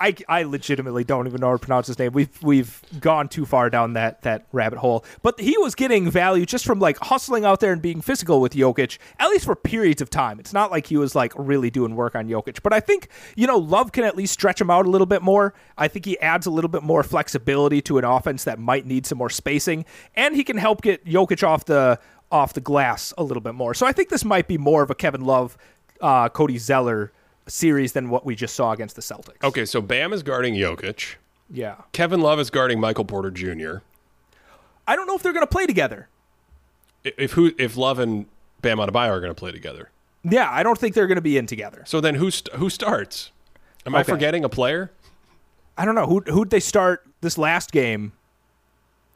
I, I legitimately don't even know how to pronounce his name. We've we've gone too far down that that rabbit hole. But he was getting value just from like hustling out there and being physical with Jokic, at least for periods of time. It's not like he was like really doing work on Jokic. But I think, you know, Love can at least stretch him out a little bit more. I think he adds a little bit more flexibility to an offense that might need some more spacing. And he can help get Jokic off the off the glass a little bit more. So I think this might be more of a Kevin Love, uh, Cody Zeller series than what we just saw against the Celtics.
Okay, so Bam is guarding Jokic.
Yeah.
Kevin Love is guarding Michael Porter Jr.
I don't know if they're going to play together.
If who if Love and Bam Adebayo are going to play together.
Yeah, I don't think they're going to be in together.
So then who st- who starts? Am okay. I forgetting a player?
I don't know who who'd they start this last game.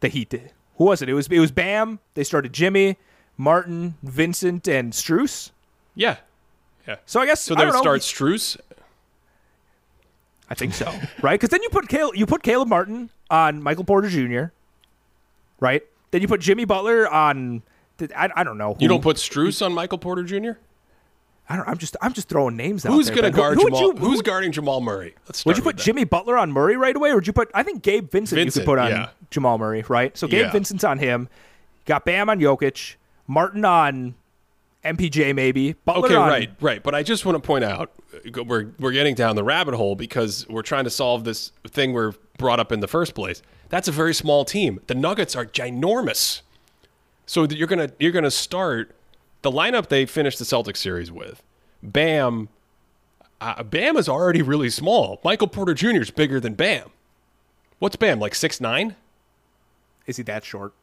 The Heat did. Who was it? It was it was Bam. They started Jimmy, Martin, Vincent, and Strus.
Yeah, yeah.
So I guess
so. They would start.
I think so, right? Because then you put Cal- you put Caleb Martin on Michael Porter Jr. Right? Then you put Jimmy Butler on. I, I don't know.
Who. You don't put Strus on Michael Porter Jr.
I don't. I'm just. I'm just throwing names
out. There.
Who's
going to guard who, Jamal? You, who's guarding Jamal Murray?
Let's would you put Jimmy Butler on Murray right away, or would you put? I think Gabe Vincent, Vincent you could put on yeah. Jamal Murray, right? So Gabe yeah. Vincent's on him. Got Bam on Jokic, Martin on MPJ maybe.
Butler okay, on, right, right. But I just want to point out we're we're getting down the rabbit hole because we're trying to solve this thing we're brought up in the first place. That's a very small team. The Nuggets are ginormous. So you're gonna you're gonna start the lineup they finished the Celtics series with. Bam, uh, Bam is already really small. Michael Porter Jr. is bigger than Bam. What's Bam like six nine?
Is he that short?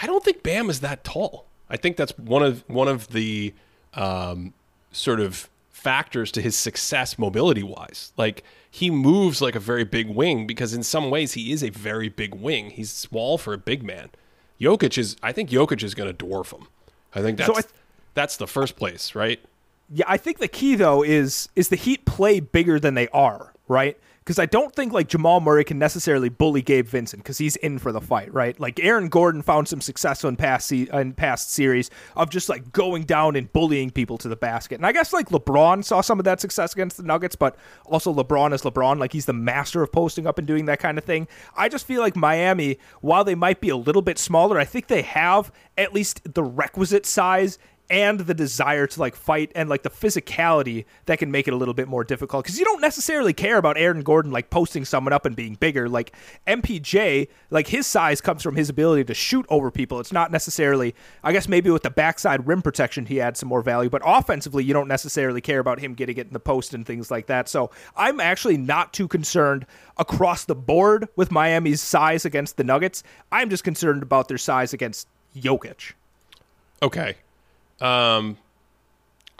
I don't think Bam is that tall. I think that's one of one of the um, sort of factors to his success mobility wise. Like he moves like a very big wing because in some ways he is a very big wing. He's small for a big man. Jokic is I think Jokic is going to dwarf him. I think that's so I th- that's the first place, right?
Yeah, I think the key though is is the Heat play bigger than they are, right? Because I don't think like Jamal Murray can necessarily bully Gabe Vincent because he's in for the fight, right? Like Aaron Gordon found some success in past se- in past series of just like going down and bullying people to the basket, and I guess like LeBron saw some of that success against the Nuggets, but also LeBron is LeBron, like he's the master of posting up and doing that kind of thing. I just feel like Miami, while they might be a little bit smaller, I think they have at least the requisite size and the desire to like fight and like the physicality that can make it a little bit more difficult because you don't necessarily care about Aaron Gordon like posting someone up and being bigger. Like MPJ, like his size comes from his ability to shoot over people. It's not necessarily, I guess maybe with the backside rim protection he adds some more value, but offensively you don't necessarily care about him getting it in the post and things like that. So I'm actually not too concerned across the board with Miami's size against the Nuggets. I'm just concerned about their size against Jokic.
Okay. Um,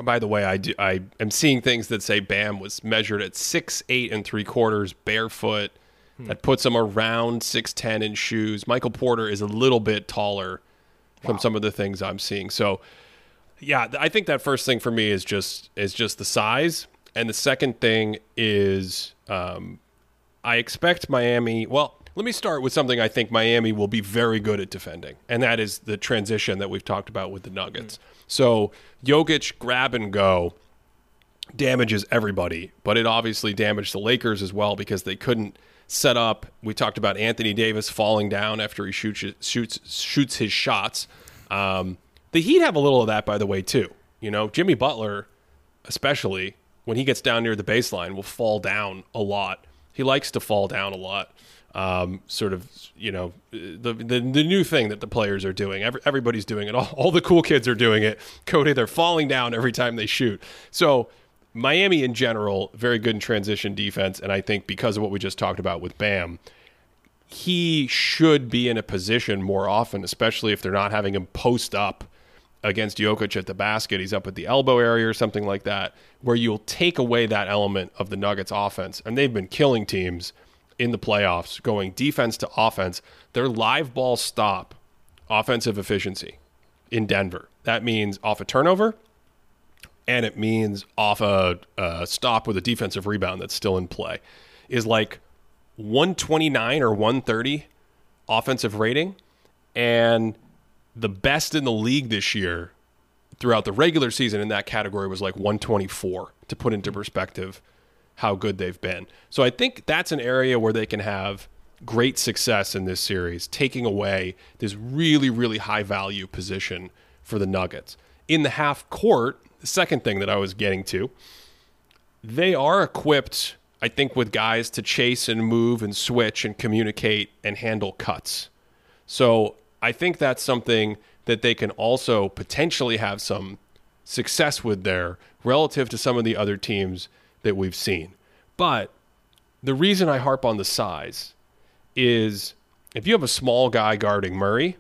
by the way, I do, I am seeing things that say Bam was measured at six eight and three quarters barefoot. Hmm. That puts him around six ten in shoes. Michael Porter is a little bit taller from some of the things I'm seeing. So, yeah, I think that first thing for me is just is just the size, and the second thing is um, I expect Miami. Well, let me start with something I think Miami will be very good at defending, and that is the transition that we've talked about with the Nuggets. Mm. So Jokic grab and go damages everybody, but it obviously damaged the Lakers as well because they couldn't set up. We talked about Anthony Davis falling down after he shoots shoots shoots his shots. Um, the Heat have a little of that, by the way, too. You know, Jimmy Butler, especially when he gets down near the baseline, will fall down a lot. He likes to fall down a lot. Um, sort of, you know, the, the the new thing that the players are doing. Every, everybody's doing it. All, all the cool kids are doing it. Cody, they're falling down every time they shoot. So Miami in general, very good in transition defense, and I think because of what we just talked about with Bam, he should be in a position more often, especially if they're not having him post up against Jokic at the basket. He's up at the elbow area or something like that, where you'll take away that element of the Nuggets offense. And they've been killing teams in the playoffs, going defense to offense. Their live ball stop offensive efficiency in Denver. That means off a turnover, and it means off a, a stop with a defensive rebound that's still in play, is like 129 or 130 offensive rating. And the best in the league this year throughout the regular season in that category was like 124 to put into perspective how good they've been. So I think that's an area where they can have great success in this series, taking away this really, really high value position for the Nuggets. In the half court, the second thing that I was getting to, they are equipped, I think, with guys to chase and move and switch and communicate and handle cuts. So I think that's something that they can also potentially have some success with there relative to some of the other teams that we've seen. But the reason I harp on the size is if you have a small guy guarding Murray,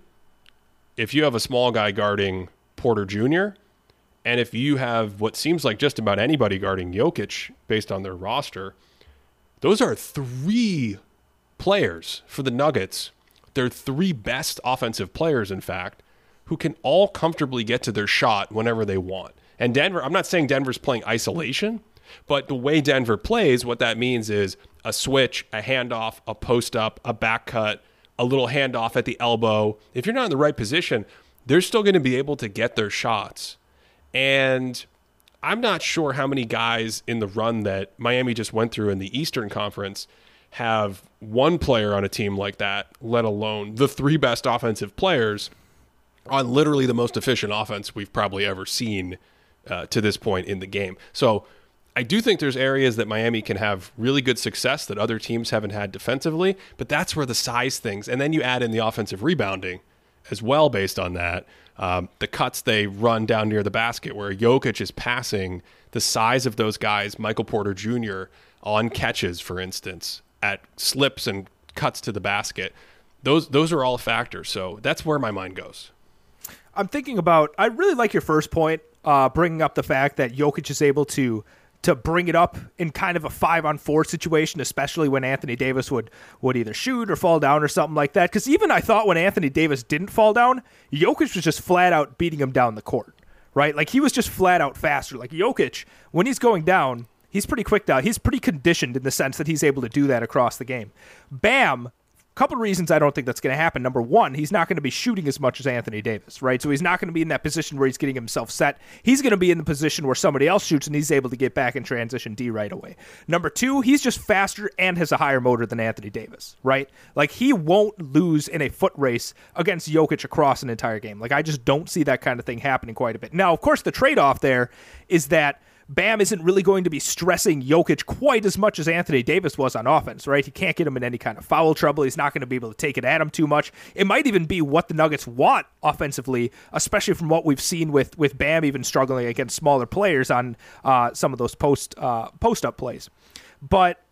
if you have a small guy guarding Porter Jr., and if you have what seems like just about anybody guarding Jokic based on their roster, those are three players for the Nuggets. They're three best offensive players, in fact, who can all comfortably get to their shot whenever they want. And Denver, I'm not saying Denver's playing isolation, but the way Denver plays, what that means is a switch, a handoff, a post up, a back cut, a little handoff at the elbow. If you're not in the right position, they're still going to be able to get their shots. And I'm not sure how many guys in the run that Miami just went through in the Eastern Conference have one player on a team like that, let alone the three best offensive players on literally the most efficient offense we've probably ever seen uh, to this point in the game. So I do think there's areas that Miami can have really good success that other teams haven't had defensively, but that's where the size things, and then you add in the offensive rebounding as well based on that. Um, the cuts they run down near the basket where Jokic is passing the size of those guys, Michael Porter Jr. on catches, for instance, at slips and cuts to the basket. Those those are all factors. So that's where my mind goes.
I'm thinking about. I really like your first point, uh, bringing up the fact that Jokic is able to to bring it up in kind of a five on four situation, especially when Anthony Davis would would either shoot or fall down or something like that. Because even I thought when Anthony Davis didn't fall down, Jokic was just flat out beating him down the court, right? Like he was just flat out faster. Like Jokic, when he's going down, he's pretty quick down. He's pretty conditioned in the sense that he's able to do that across the game. Bam couple of reasons I don't think that's going to happen. Number one, he's not going to be shooting as much as Anthony Davis, right? So he's not going to be in that position where he's getting himself set. He's going to be in the position where somebody else shoots and he's able to get back and transition D right away. Number two, he's just faster and has a higher motor than Anthony Davis, right? Like he won't lose in a foot race against Jokic across an entire game. Like I just don't see that kind of thing happening quite a bit. Now, of course, the trade off there is that Bam isn't really going to be stressing Jokic quite as much as Anthony Davis was on offense, right? He can't get him in any kind of foul trouble. He's not going to be able to take it at him too much. It might even be what the Nuggets want offensively, especially from what we've seen with with Bam even struggling against smaller players on uh, some of those post uh, post up plays. But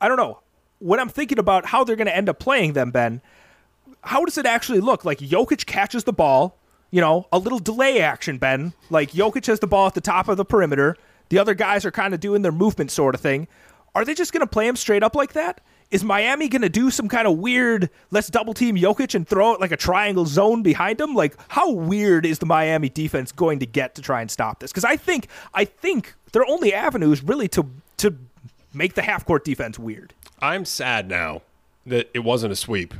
I don't know. When I'm thinking about how they're going to end up playing them, Ben, how does it actually look? Like Jokic catches the ball, you know, a little delay action, Ben. Like Jokic has the ball at the top of the perimeter. The other guys are kind of doing their movement sort of thing. Are they just going to play him straight up like that? Is Miami going to do some kind of weird, let's double team Jokic and throw it like a triangle zone behind him? Like, how weird is the Miami defense going to get to try and stop this? Because I think, I think their only avenue is really to to make the half court defense weird.
I'm sad now that it wasn't a sweep.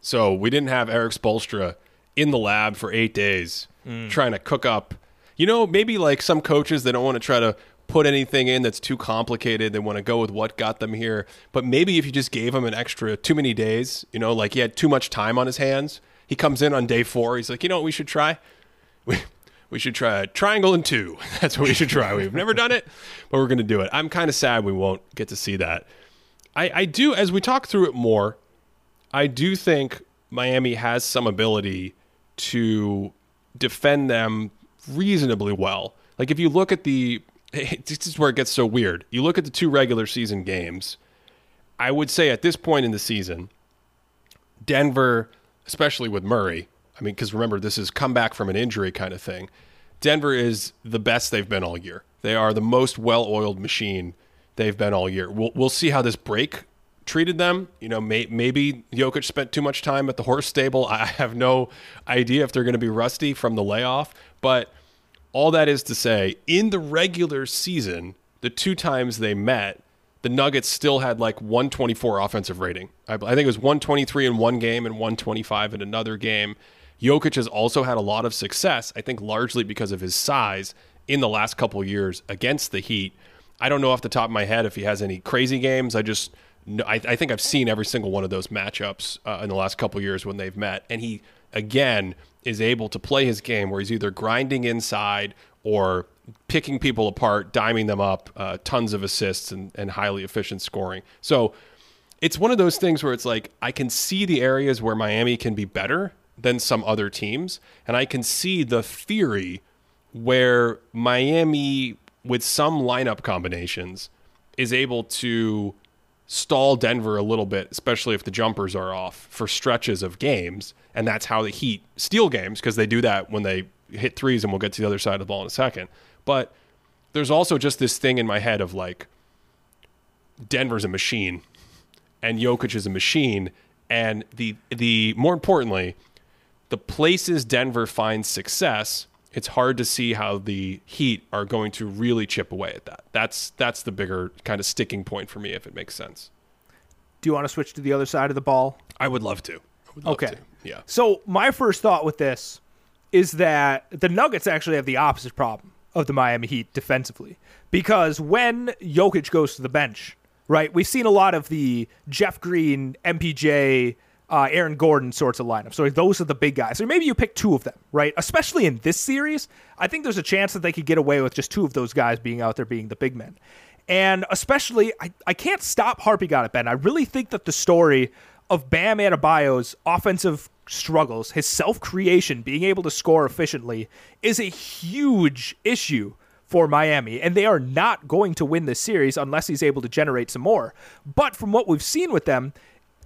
So we didn't have Erik Spoelstra in the lab for eight days mm. trying to cook up. You know, maybe like some coaches they don't want to try to put anything in that's too complicated. They want to go with what got them here. But maybe if you just gave him an extra too many days, you know, like he had too much time on his hands. He comes in on day four. He's like, you know what we should try? We, we should try a triangle and two. (laughs) That's what we should try. We've never done it, but we're going to do it. I'm kind of sad we won't get to see that. I, I do, as we talk through it more, I do think Miami has some ability to defend them reasonably well. Like if you look at the (laughs) this is where it gets so weird. You look at the two regular season games. I would say at this point in the season, Denver, especially with Murray, I mean, because remember, this is come back from an injury kind of thing. Denver is the best they've been all year. They are the most well oiled machine they've been all year. We'll, we'll see how this break treated them. You know, may, maybe Jokic spent too much time at the horse stable. I have no idea if they're going to be rusty from the layoff. But all that is to say, in the regular season, the two times they met, the Nuggets still had like 124 offensive rating. I, I think it was 123 in one game and 125 in another game. Jokic has also had a lot of success, I think largely because of his size in the last couple years against the Heat. I don't know off the top of my head if he has any crazy games. I just I, I think I've seen every single one of those matchups uh, in the last couple years when they've met, and he again is able to play his game where he's either grinding inside or picking people apart, diming them up, uh, tons of assists and, and highly efficient scoring. So it's one of those things where it's like I can see the areas where Miami can be better than some other teams, and I can see the theory where Miami, with some lineup combinations, is able to stall Denver a little bit, especially if the jumpers are off for stretches of games. And that's how the Heat steal games because they do that when they hit threes, and we'll get to the other side of the ball in a second. But there's also just this thing in my head of like, Denver's a machine, and Jokic is a machine, and the the more importantly, the places Denver finds success, it's hard to see how the Heat are going to really chip away at that. That's that's the bigger kind of sticking point for me, if it makes sense.
Do you want to switch to the other side of the ball?
I would love to. Would love
okay.
To. Yeah.
So my first thought with this is that the Nuggets actually have the opposite problem of the Miami Heat defensively because when Jokic goes to the bench, right? We've seen a lot of the Jeff Green, MPJ, uh, Aaron Gordon sorts of lineups. So those are the big guys. Or maybe you pick two of them, right? Especially in this series, I think there's a chance that they could get away with just two of those guys being out there being the big men. And especially, I, I can't stop harping on it, Ben. I really think that the story of Bam Adebayo's offensive struggles, his self creation, being able to score efficiently, is a huge issue for Miami, and they are not going to win this series unless he's able to generate some more. But from what we've seen with them,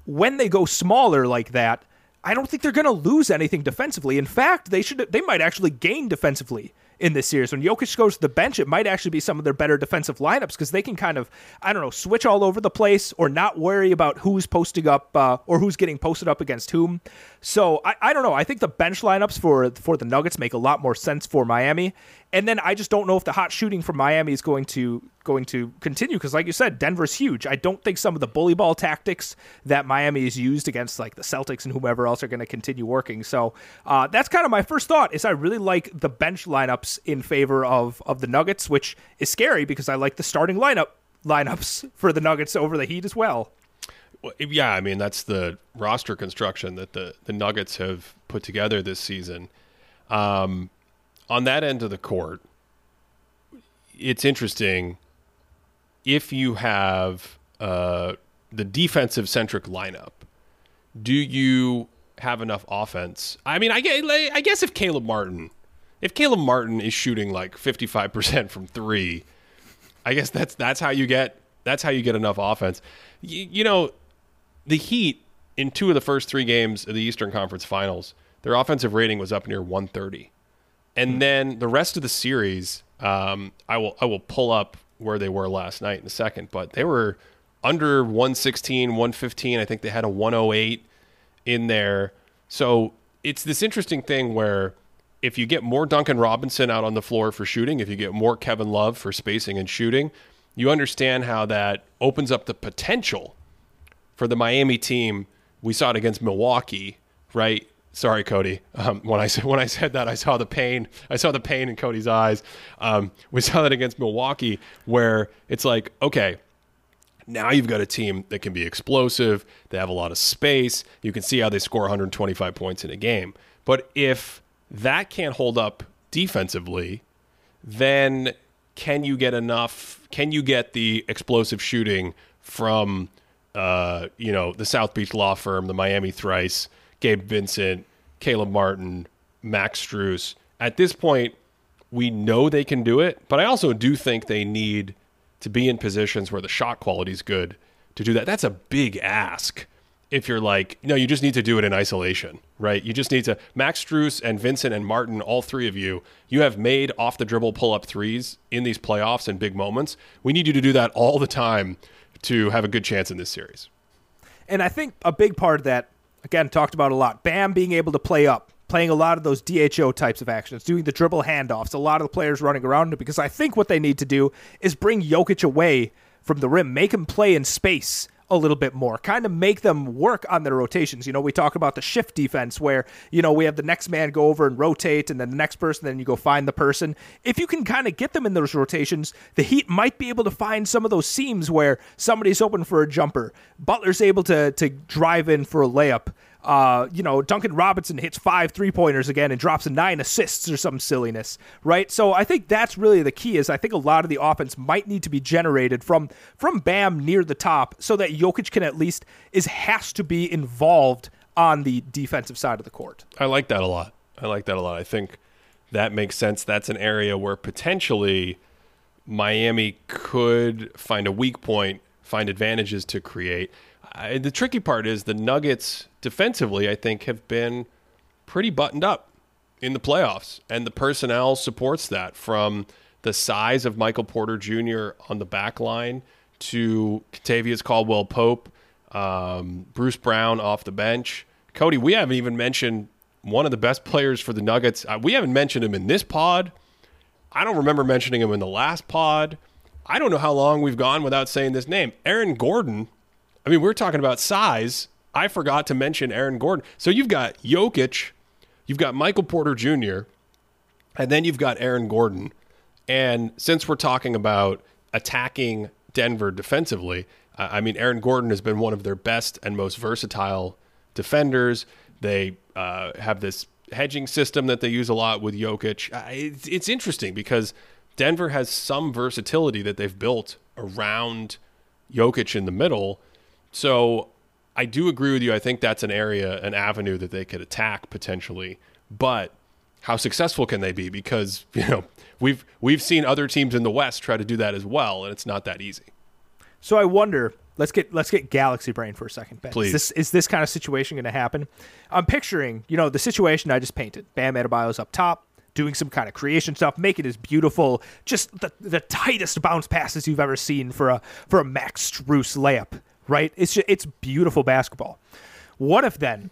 when they go smaller like that, I don't think they're going to lose anything defensively. In fact, they should they might actually gain defensively in this series. When Jokic goes to the bench, it might actually be some of their better defensive lineups because they can kind of, I don't know, switch all over the place or not worry about who's posting up uh, or who's getting posted up against whom. So I, I don't know. I think the bench lineups for for the Nuggets make a lot more sense for Miami. And then I just don't know if the hot shooting from Miami is going to going to continue because, like you said, Denver's huge. I don't think some of the bully ball tactics that Miami has used against like the Celtics and whomever else are going to continue working. So uh, that's kind of my first thought. Is I really like the bench lineups in favor of of the Nuggets, which is scary because I like the starting lineup lineups for the Nuggets over the Heat as well.
well yeah, I mean that's the roster construction that the the Nuggets have put together this season. Um, on that end of the court, it's interesting if you have uh, the defensive centric lineup. Do you have enough offense? I mean, I guess, I guess if Caleb Martin, if Caleb Martin is shooting like fifty five percent from three, I guess that's that's how you get that's how you get enough offense. You, you know, the Heat in two of the first three games of the Eastern Conference Finals, their offensive rating was up near one thirty. And then the rest of the series, um, I will I will pull up where they were last night in a second, but they were under 116, 115. I think they had a 108 in there. So it's this interesting thing where if you get more Duncan Robinson out on the floor for shooting, if you get more Kevin Love for spacing and shooting, you understand how that opens up the potential for the Miami team. We saw it against Milwaukee, right? Sorry, Cody. Um, when I said when I said that, I saw the pain. I saw the pain in Cody's eyes. Um, we saw that against Milwaukee, where it's like, okay, now you've got a team that can be explosive. They have a lot of space. You can see how they score 125 points in a game. But if that can't hold up defensively, then can you get enough? Can you get the explosive shooting from, uh, you know, the South Beach law firm, the Miami Thrice, Gabe Vincent, Caleb Martin, Max Strus? At this point, we know they can do it, but I also do think they need to be in positions where the shot quality is good to do that. That's a big ask. If you're like, no, you just need to do it in isolation, right? You just need to. Max Strus and Vincent and Martin, all three of you, you have made off the dribble pull up threes in these playoffs and big moments. We need you to do that all the time to have a good chance in this series.
And I think a big part of that, again, talked about a lot. Bam being able to play up, playing a lot of those DHO types of actions, doing the dribble handoffs, a lot of the players running around because I think what they need to do is bring Jokic away from the rim, make him play in space a little bit more, kind of make them work on their rotations. You know, we talk about the shift defense where, you know, we have the next man go over and rotate and then the next person, then you go find the person. If you can kind of get them in those rotations, the Heat might be able to find some of those seams where somebody's open for a jumper. Butler's able to to drive in for a layup. Uh, you know, Duncan Robinson hits five three pointers again and drops nine assists or some silliness, right? So I think that's really the key. Is I think a lot of the offense might need to be generated from from Bam near the top, so that Jokic can at least is has to be involved on the defensive side of the court.
I like that a lot. I like that a lot. I think that makes sense. That's an area where potentially Miami could find a weak point, find advantages to create. I, the tricky part is the Nuggets defensively, I think, have been pretty buttoned up in the playoffs, and the personnel supports that from the size of Michael Porter Jr. on the back line to Kentavious Caldwell Pope, um, Bruce Brown off the bench. Cody, we haven't even mentioned one of the best players for the Nuggets. Uh, we haven't mentioned him in this pod. I don't remember mentioning him in the last pod. I don't know how long we've gone without saying this name. Aaron Gordon. I mean, we're talking about size. I forgot to mention Aaron Gordon. So you've got Jokic, you've got Michael Porter Jr., and then you've got Aaron Gordon. And since we're talking about attacking Denver defensively, I mean, Aaron Gordon has been one of their best and most versatile defenders. They uh, have this hedging system that they use a lot with Jokic. It's, it's interesting because Denver has some versatility that they've built around Jokic in the middle. So I do agree with you. I think that's an area, an avenue that they could attack potentially. But how successful can they be? Because (laughs) you know we've we've seen other teams in the West try to do that as well, and it's not that easy.
So I wonder. Let's get let's get galaxy brain for a second, Ben.
Please.
Is this, is this kind of situation going to happen? I'm picturing, you know, the situation I just painted. Bam Adebayo's up top, doing some kind of creation stuff, making his beautiful, just the, the tightest bounce passes you've ever seen for a for a Max Strus layup. Right? It's just, it's beautiful basketball. What if then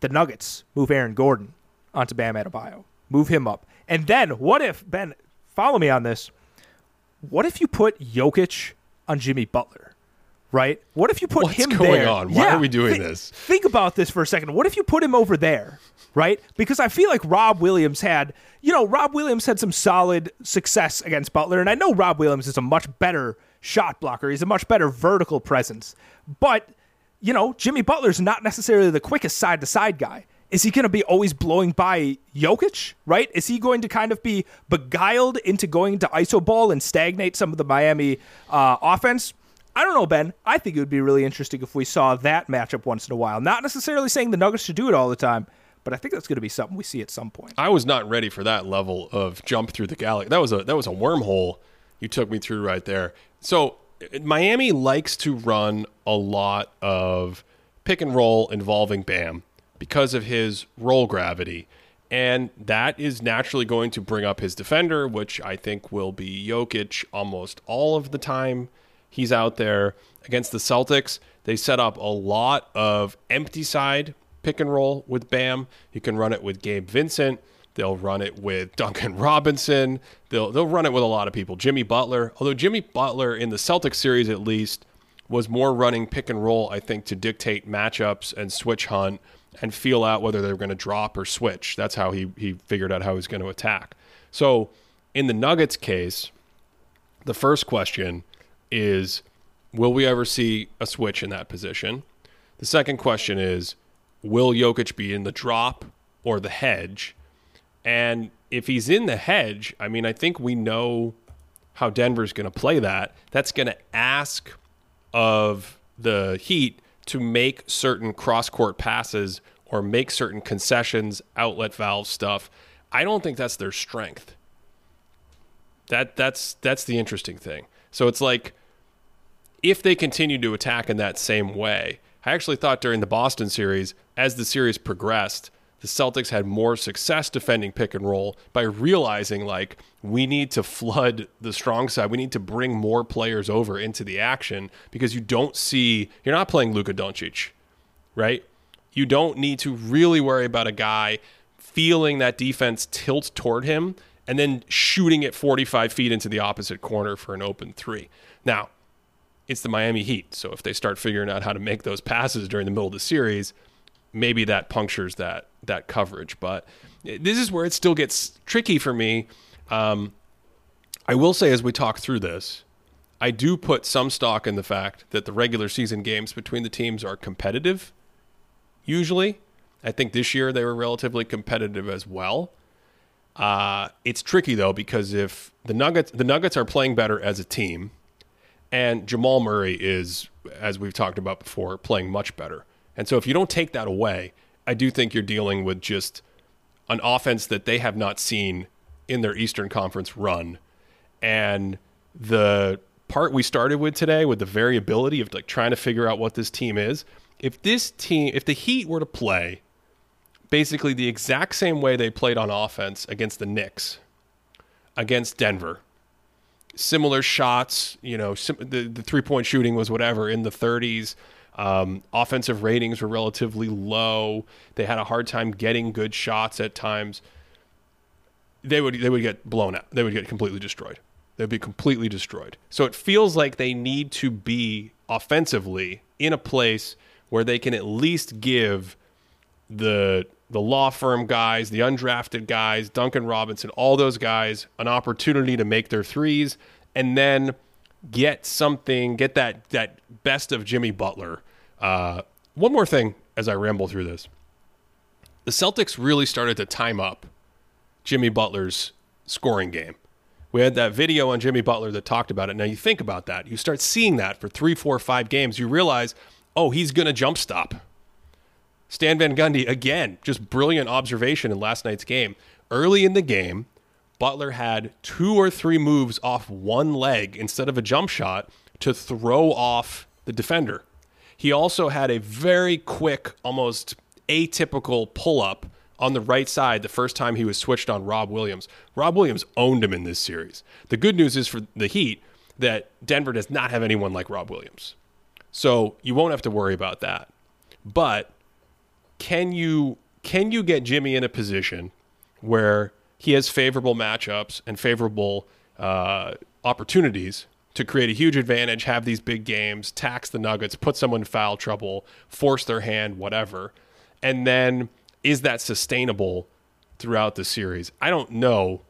the Nuggets move Aaron Gordon onto Bam Adebayo, move him up, and then what if Ben? Follow me on this. What if you put Jokic on Jimmy Butler? Right? What if you put him on?
What's
him
going
there?
on? Why are we doing
thi-
this?
Think about this for a second. What if you put him over there? Right? Because I feel like Rob Williams had, you know, Rob Williams had some solid success against Butler, and I know Rob Williams is a much better shot blocker. He's a much better vertical presence. But, you know, Jimmy Butler's not necessarily the quickest side to side guy. Is he going to be always blowing by Jokic, right? Is he going to kind of be beguiled into going to ISO ball and stagnate some of the Miami uh, offense? I don't know, Ben. I think it would be really interesting if we saw that matchup once in a while. Not necessarily saying the Nuggets should do it all the time, but I think that's going to be something we see at some point.
I was not ready for that level of jump through the galaxy. That was a that was a wormhole you took me through right there. So Miami likes to run a lot of pick and roll involving Bam because of his roll gravity. And that is naturally going to bring up his defender, which I think will be Jokic almost all of the time he's out there. Against the Celtics, they set up a lot of empty side pick and roll with Bam. You can run it with Gabe Vincent. They'll run it with Duncan Robinson. They'll they'll run it with a lot of people. Jimmy Butler, although Jimmy Butler in the Celtics series at least was more running pick and roll, I think, to dictate matchups and switch hunt and feel out whether they're going to drop or switch. That's how he he figured out how he was going to attack. So in the Nuggets case, the first question is will we ever see a switch in that position? The second question is will Jokic be in the drop or the hedge? And if he's in the hedge, I mean, I think we know how Denver's going to play that. That's going to ask of the Heat to make certain cross court passes or make certain concessions, outlet valve stuff. I don't think that's their strength. That that's that's the interesting thing. So it's like if they continue to attack in that same way, I actually thought during the Boston series, as the series progressed, the Celtics had more success defending pick and roll by realizing like we need to flood the strong side. We need to bring more players over into the action because you don't see you're not playing Luka Doncic, right? You don't need to really worry about a guy feeling that defense tilt toward him and then shooting it 45 feet into the opposite corner for an open three. Now, it's the Miami Heat. So if they start figuring out how to make those passes during the middle of the series, maybe that punctures that that coverage. But this is where it still gets tricky for me. Um, I will say as we talk through this, I do put some stock in the fact that the regular season games between the teams are competitive. Usually, I think this year they were relatively competitive as well. Uh, it's tricky though because if the Nuggets the Nuggets are playing better as a team, and Jamal Murray is, as we've talked about before, playing much better. And so if you don't take that away, I do think you're dealing with just an offense that they have not seen in their Eastern Conference run. And the part we started with today with the variability of like trying to figure out what this team is, if this team if the Heat were to play basically the exact same way they played on offense against the Knicks, against Denver, similar shots. You know, sim- the the three point shooting was whatever in the 30s. Um, offensive ratings were relatively low. They had a hard time getting good shots at times. They would they would get blown out. They would get completely destroyed. They'd be completely destroyed. So it feels like they need to be offensively in a place where they can at least give the the law firm guys, the undrafted guys, Duncan Robinson, all those guys an opportunity to make their threes and then get something, get that that best of Jimmy Butler. Uh, one more thing as I ramble through this. The Celtics really started to time up Jimmy Butler's scoring game. We had that video on Jimmy Butler that talked about it. Now you think about that. You start seeing that for three, four, five games. You realize, oh, he's going to jump stop. Stan Van Gundy, again, just brilliant observation in last night's game. Early in the game, Butler had two or three moves off one leg instead of a jump shot to throw off the defender. He also had a very quick, almost atypical pull up on the right side the first time he was switched on Rob Williams. Rob Williams owned him in this series. The good news is for the Heat that Denver does not have anyone like Rob Williams. So you won't have to worry about that. But can you can you get Jimmy in a position where he has favorable matchups and favorable uh, opportunities to create a huge advantage, have these big games, tax the Nuggets, put someone in foul trouble, force their hand, whatever, and then is that sustainable throughout the series? I don't know.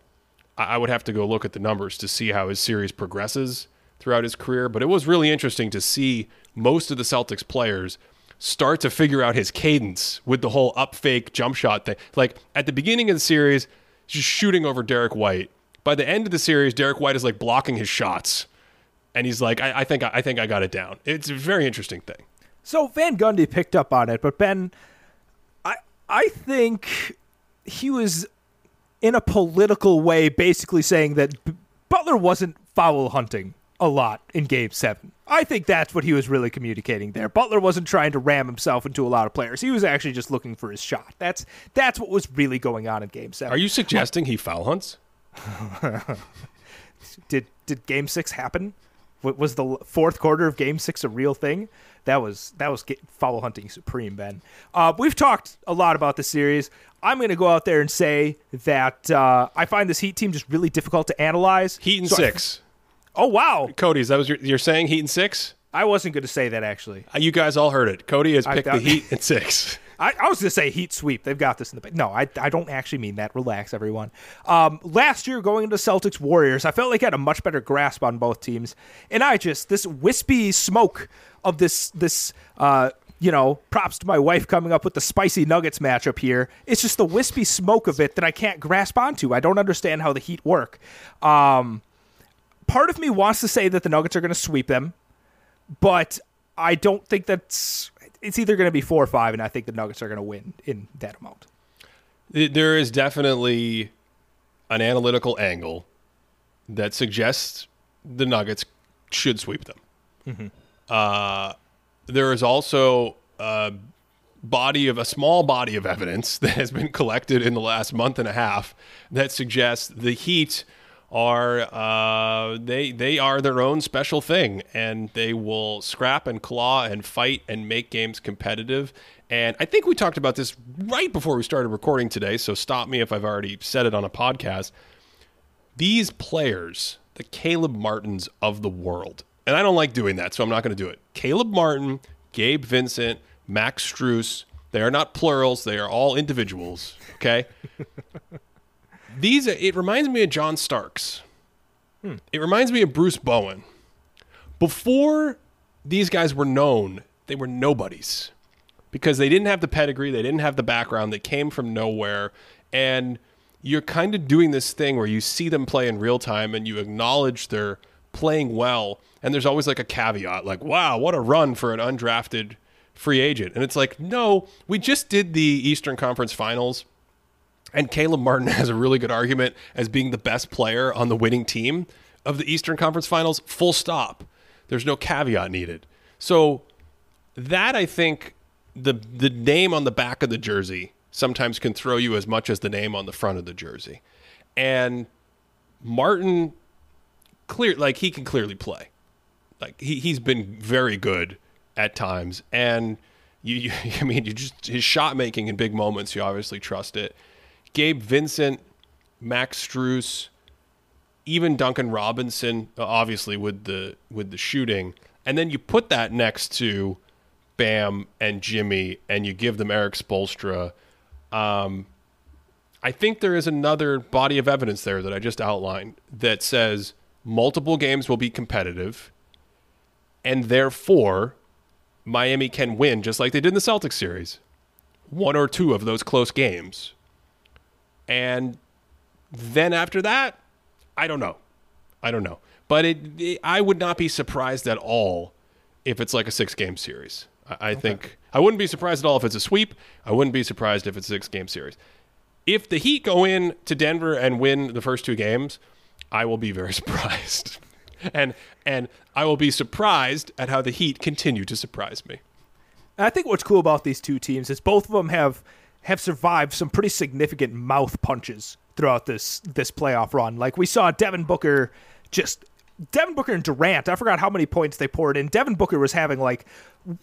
I would have to go look at the numbers to see how his series progresses throughout his career, but it was really interesting to see most of the Celtics players start to figure out his cadence with the whole up fake jump shot thing. Like at the beginning of the series, just shooting over Derrick White. By the end of the series, Derrick White is like blocking his shots, and he's like, "I, I think, I think I got it down." It's a very interesting thing.
So Van Gundy picked up on it, but Ben, I I think he was in a political way basically saying that Butler wasn't foul hunting a lot in game seven. I think that's what he was really communicating there. Butler wasn't trying to ram himself into a lot of players. He was actually just looking for his shot. That's that's what was really going on in game seven.
Are you suggesting he foul hunts? (laughs)
did did game six happen? Was the fourth quarter of game six a real thing? That was that was foul hunting supreme, Ben. Uh, we've talked a lot about the series. I'm going to go out there and say that uh, I find this Heat team just really difficult to analyze.
Heat and so six.
Oh wow,
Cody's that was your, you're saying Heat and six.
I wasn't going to say that actually.
Uh, you guys all heard it. Cody has picked the Heat and six. (laughs)
I, I was going to say Heat sweep. They've got this in the. No, I, I don't actually mean that. Relax, everyone. Um, last year, going into Celtics Warriors, I felt like I had a much better grasp on both teams, and I just this wispy smoke of this this. Uh, you know, props to my wife coming up with the spicy nuggets matchup here. It's just the wispy smoke of it that I can't grasp onto. I don't understand how the Heat work. Um, part of me wants to say that the Nuggets are going to sweep them, but I don't think that's. It's either going to be four or five, and I think the Nuggets are going to win in that amount.
There is definitely an analytical angle that suggests the Nuggets should sweep them. Mm-hmm. Uh, there is also a body of a small body of evidence (laughs) that has been collected in the last month and a half that suggests the Heat are uh, they they are their own special thing, and they will scrap and claw and fight and make games competitive. And I think we talked about this right before we started recording today. So stop me if I've already said it on a podcast. These players, the Caleb Martins of the world, and I don't like doing that, so I'm not going to do it. Caleb Martin, Gabe Vincent, Max Strus. They are not plurals. They are all individuals. Okay. (laughs) These it reminds me of John Starks. Hmm. It reminds me of Bruce Bowen. Before these guys were known, they were nobodies because they didn't have the pedigree, they didn't have the background, they came from nowhere, and you're kind of doing this thing where you see them play in real time and you acknowledge they're playing well, and there's always like a caveat, like, "Wow, what a run for an undrafted free agent," and it's like, no, we just did the Eastern Conference Finals and Caleb Martin (laughs) has a really good argument as being the best player on the winning team of the Eastern Conference Finals, full stop. There's no caveat needed. So that I think the the name on the back of the jersey sometimes can throw you as much as the name on the front of the jersey. And Martin clear like he can clearly play. Like he he's been very good at times and you, you (laughs) I mean you just his shot making in big moments you obviously trust it. Gabe Vincent, Max Strus, even Duncan Robinson, obviously with the with the shooting, and then you put that next to Bam and Jimmy, and you give them Erik Spoelstra. Um, I think there is another body of evidence there that I just outlined that says multiple games will be competitive, and therefore Miami can win just like they did in the Celtics series, one or two of those close games. And then after that, I don't know. I don't know. But it, it I would not be surprised at all if it's like a six game series. I, I okay. think I wouldn't be surprised at all if it's a sweep. I wouldn't be surprised if it's a six game series. If the Heat go in to Denver and win the first two games, I will be very (laughs) surprised. and and I will be surprised at how the Heat continue to surprise me.
I think what's cool about these two teams is both of them have have survived some pretty significant mouth punches throughout this this playoff run. Like we saw Devin Booker just Devin Booker and Durant, I forgot how many points they poured in. Devin Booker was having like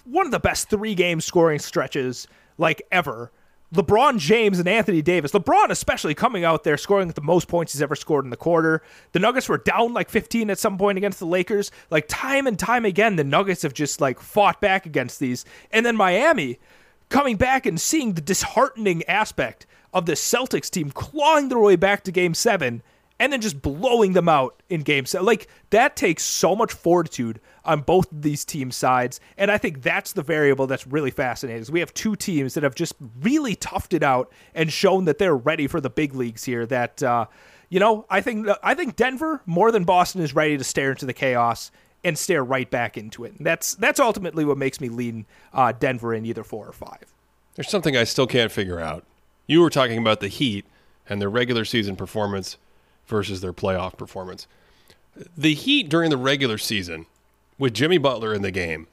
one of the best three game scoring stretches like ever. LeBron James and Anthony Davis, LeBron especially coming out there scoring the most points he's ever scored in the quarter. The Nuggets were down like 15 at some point against the Lakers. Like time and time again, the Nuggets have just like fought back against these. And then Miami, coming back and seeing the disheartening aspect of the Celtics team clawing their way back to game seven and then just blowing them out in game seven. Like, that takes so much fortitude on both these team sides. And I think that's the variable that's really fascinating. Is we have two teams that have just really toughed it out and shown that they're ready for the big leagues here. That, uh, you know, I think I think Denver more than Boston is ready to stare into the chaos and stare right back into it. And that's that's ultimately what makes me lean uh, Denver in either four or five.
There's something I still can't figure out. You were talking about the Heat and their regular season performance versus their playoff performance. The Heat during the regular season, with Jimmy Butler in the game,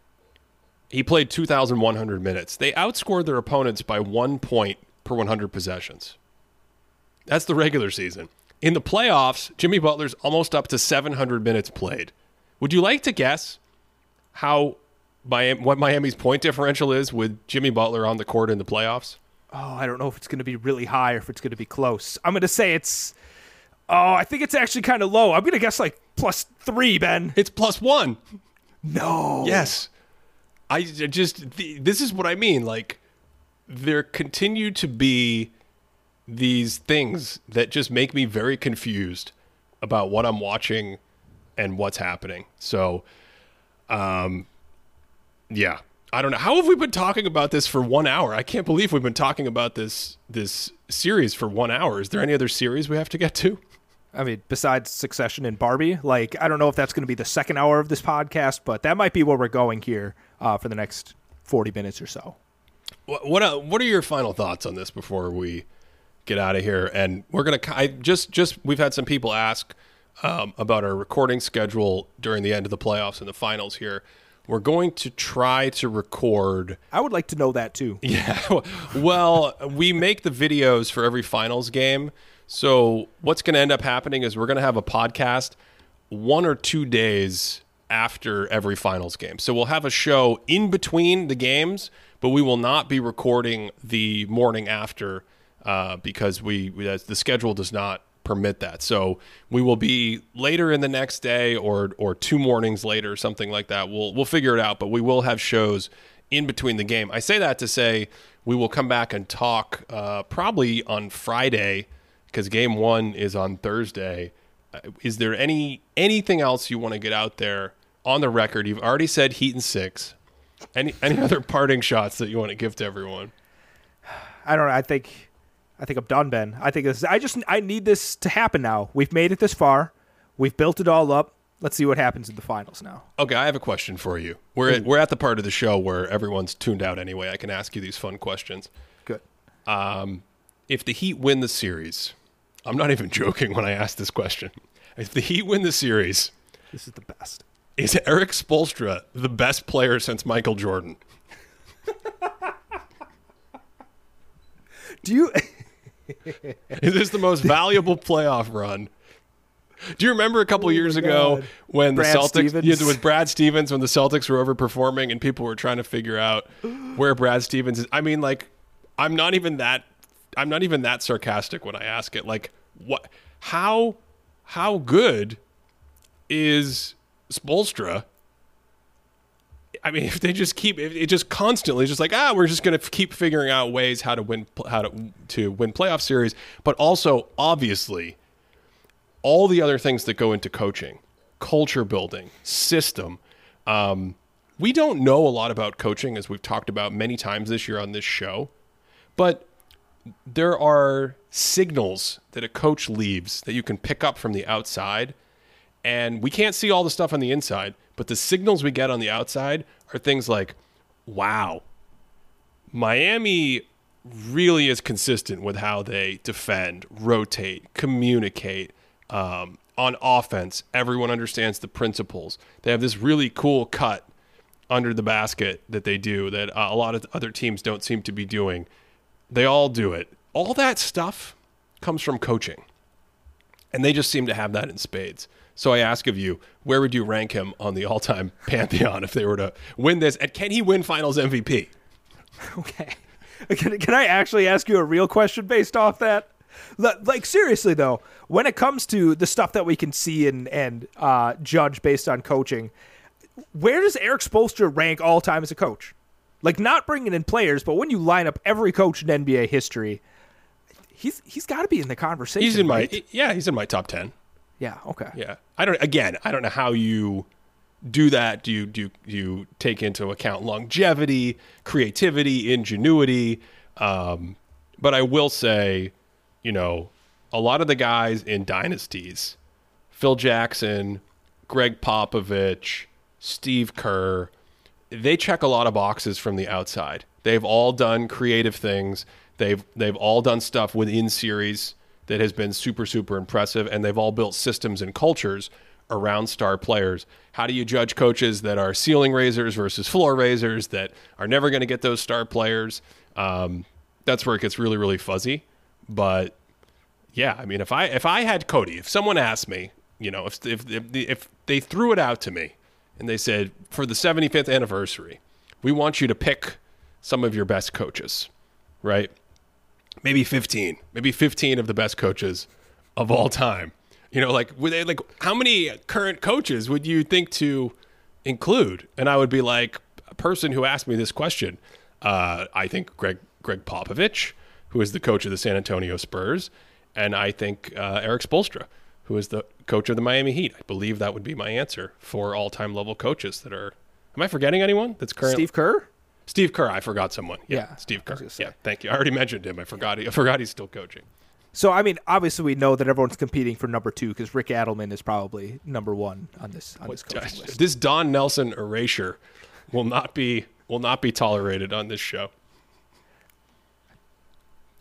he played 2,100 minutes. They outscored their opponents by one point per 100 possessions. That's the regular season. In the playoffs, Jimmy Butler's almost up to 700 minutes played. Would you like to guess how Miami, what Miami's point differential is with Jimmy Butler on the court in the playoffs?
Oh, I don't know if it's going to be really high or if it's going to be close. I'm going to say it's. Oh, I think it's actually kind of low. I'm going to guess like plus three, Ben.
It's plus one.
No.
Yes. I just. This is what I mean. Like, there continue to be these things that just make me very confused about what I'm watching and what's happening. So, um, yeah, I don't know. How have we been talking about this for one hour? I can't believe we've been talking about this this series for one hour. Is there any other series we have to get to?
I mean, besides Succession and Barbie, like I don't know if that's going to be the second hour of this podcast, but that might be where we're going here uh, for the next forty minutes or so.
What what, uh, what are your final thoughts on this before we get out of here? And we're gonna I just just we've had some people ask um, about our recording schedule during the end of the playoffs and the finals here. We're going to try to record.
I would like to know that too. (laughs)
Yeah. Well, we make the videos for every finals game. So what's going to end up happening is we're going to have a podcast one or two days after every finals game. So we'll have a show in between the games, but we will not be recording the morning after uh, because we, we the schedule does not permit that. So we will be later in the next day or or two mornings later, something like that. We'll we'll figure it out, but we will have shows in between the game. I say that to say we will come back and talk uh, probably on Friday because game one is on Thursday. Uh, is there any anything else you want to get out there on the record? You've already said Heat and six. Any any other (laughs) parting shots that you want to give to everyone?
I don't know. I think I think I'm done, Ben. I think this. I just I need this to happen now. We've made it this far. We've built it all up. Let's see what happens in the finals now.
Okay, I have a question for you. We're at, we're at the part of the show where everyone's tuned out anyway. I can ask you these fun questions.
Good.
Um, if the Heat win the series, I'm not even (laughs) joking when I ask this question. If the Heat win the series,
this is the best.
Is Erik Spoelstra the best player since Michael Jordan? (laughs)
Do you? (laughs)
Is this the most valuable playoff run? Do you remember a couple oh years ago God. when Brad the Celtics yeah, with Brad Stevens when the Celtics were overperforming and people were trying to figure out where Brad Stevens is? I mean, like, I'm not even that I'm not even that sarcastic when I ask it. Like, what? How how good is Spoelstra I mean, (laughs) if they just keep it just constantly just like ah, we're just going to keep figuring out ways how to win how to to win playoff series, but also obviously all the other things that go into coaching, culture building, system. Um, we don't know a lot about coaching as we've talked about many times this year on this show, but there are signals that a coach leaves that you can pick up from the outside and we can't see all the stuff on the inside, but the signals we get on the outside are things like, wow, Miami really is consistent with how they defend, rotate, communicate. Um, on offense, everyone understands the principles. They have this really cool cut under the basket that they do that uh, a lot of other teams don't seem to be doing. They all do it. All that stuff comes from coaching. And they just seem to have that in spades. So I ask of you, where would you rank him on the all-time (laughs) pantheon if they were to win this? And can he win Finals MVP? (laughs)
Okay. Can, can I actually ask you a real question based off that? Like seriously though, when it comes to the stuff that we can see and and uh, judge based on coaching, where does Erik Spoelstra rank all time as a coach? Like not bringing in players, but when you line up every coach in NBA history, he's he's got to be in the conversation.
He's in
right?
my yeah, he's in my top ten.
Yeah. Okay.
Yeah. I don't. Again, I don't know how you do that. Do you do you, do you take into account longevity, creativity, ingenuity? Um, but I will say, you know, a lot of the guys in dynasties, Phil Jackson, Gregg Popovich, Steve Kerr, they check a lot of boxes from the outside. They've all done creative things. They've they've all done stuff within series that has been super, super impressive. And they've all built systems and cultures around star players. How do you judge coaches that are ceiling raisers versus floor raisers that are never going to get those star players? Um, that's where it gets really, really fuzzy. But yeah, I mean, if I if I had Cody, if someone asked me, you know, if if if, if they threw it out to me and they said for the 75th anniversary, we want you to pick some of your best coaches, right? Maybe 15, maybe 15 of the best coaches of all time. You know, like would they like how many current coaches would you think to include? And I would be like, a person who asked me this question, uh, I think Greg Gregg Popovich, who is the coach of the San Antonio Spurs, and I think uh, Erik Spoelstra, who is the coach of the Miami Heat. I believe that would be my answer for all-time level coaches that are. Am I forgetting anyone that's current?
Steve Kerr.
Steve Kerr? I forgot someone. Yeah,
Yeah,
Steve Kerr.
was gonna say.
Yeah, thank you. I already mentioned him. I forgot. He, I forgot he's still coaching.
So I mean, obviously we know that everyone's competing for number two because Rick Adelman is probably number one on this on this coaching list.
This Don Nelson erasure will not be will not be tolerated on this show. (laughs)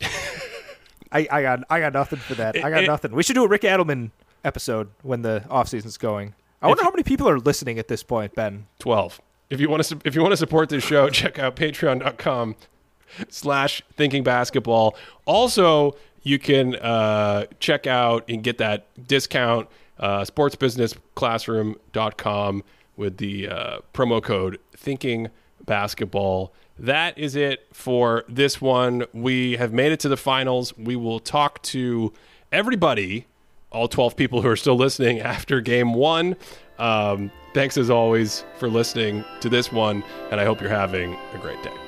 I, I got I got nothing for that. I got
It-
nothing. We should do a Rick Adelman episode when the off season's going. I wonder how many people are listening at this point, Ben.
12 if you want to if you want to support this show (laughs) check out patreon.com slash thinking basketball. Also you can uh, check out and get that discount uh, sportsbusinessclassroom.com with the uh, promo code thinking basketball. That is it for this one. We have made it to the finals. We will talk to everybody all 12 people who are still listening (laughs) after game one. Um, thanks as always for listening to this one, and I hope you're having a great day.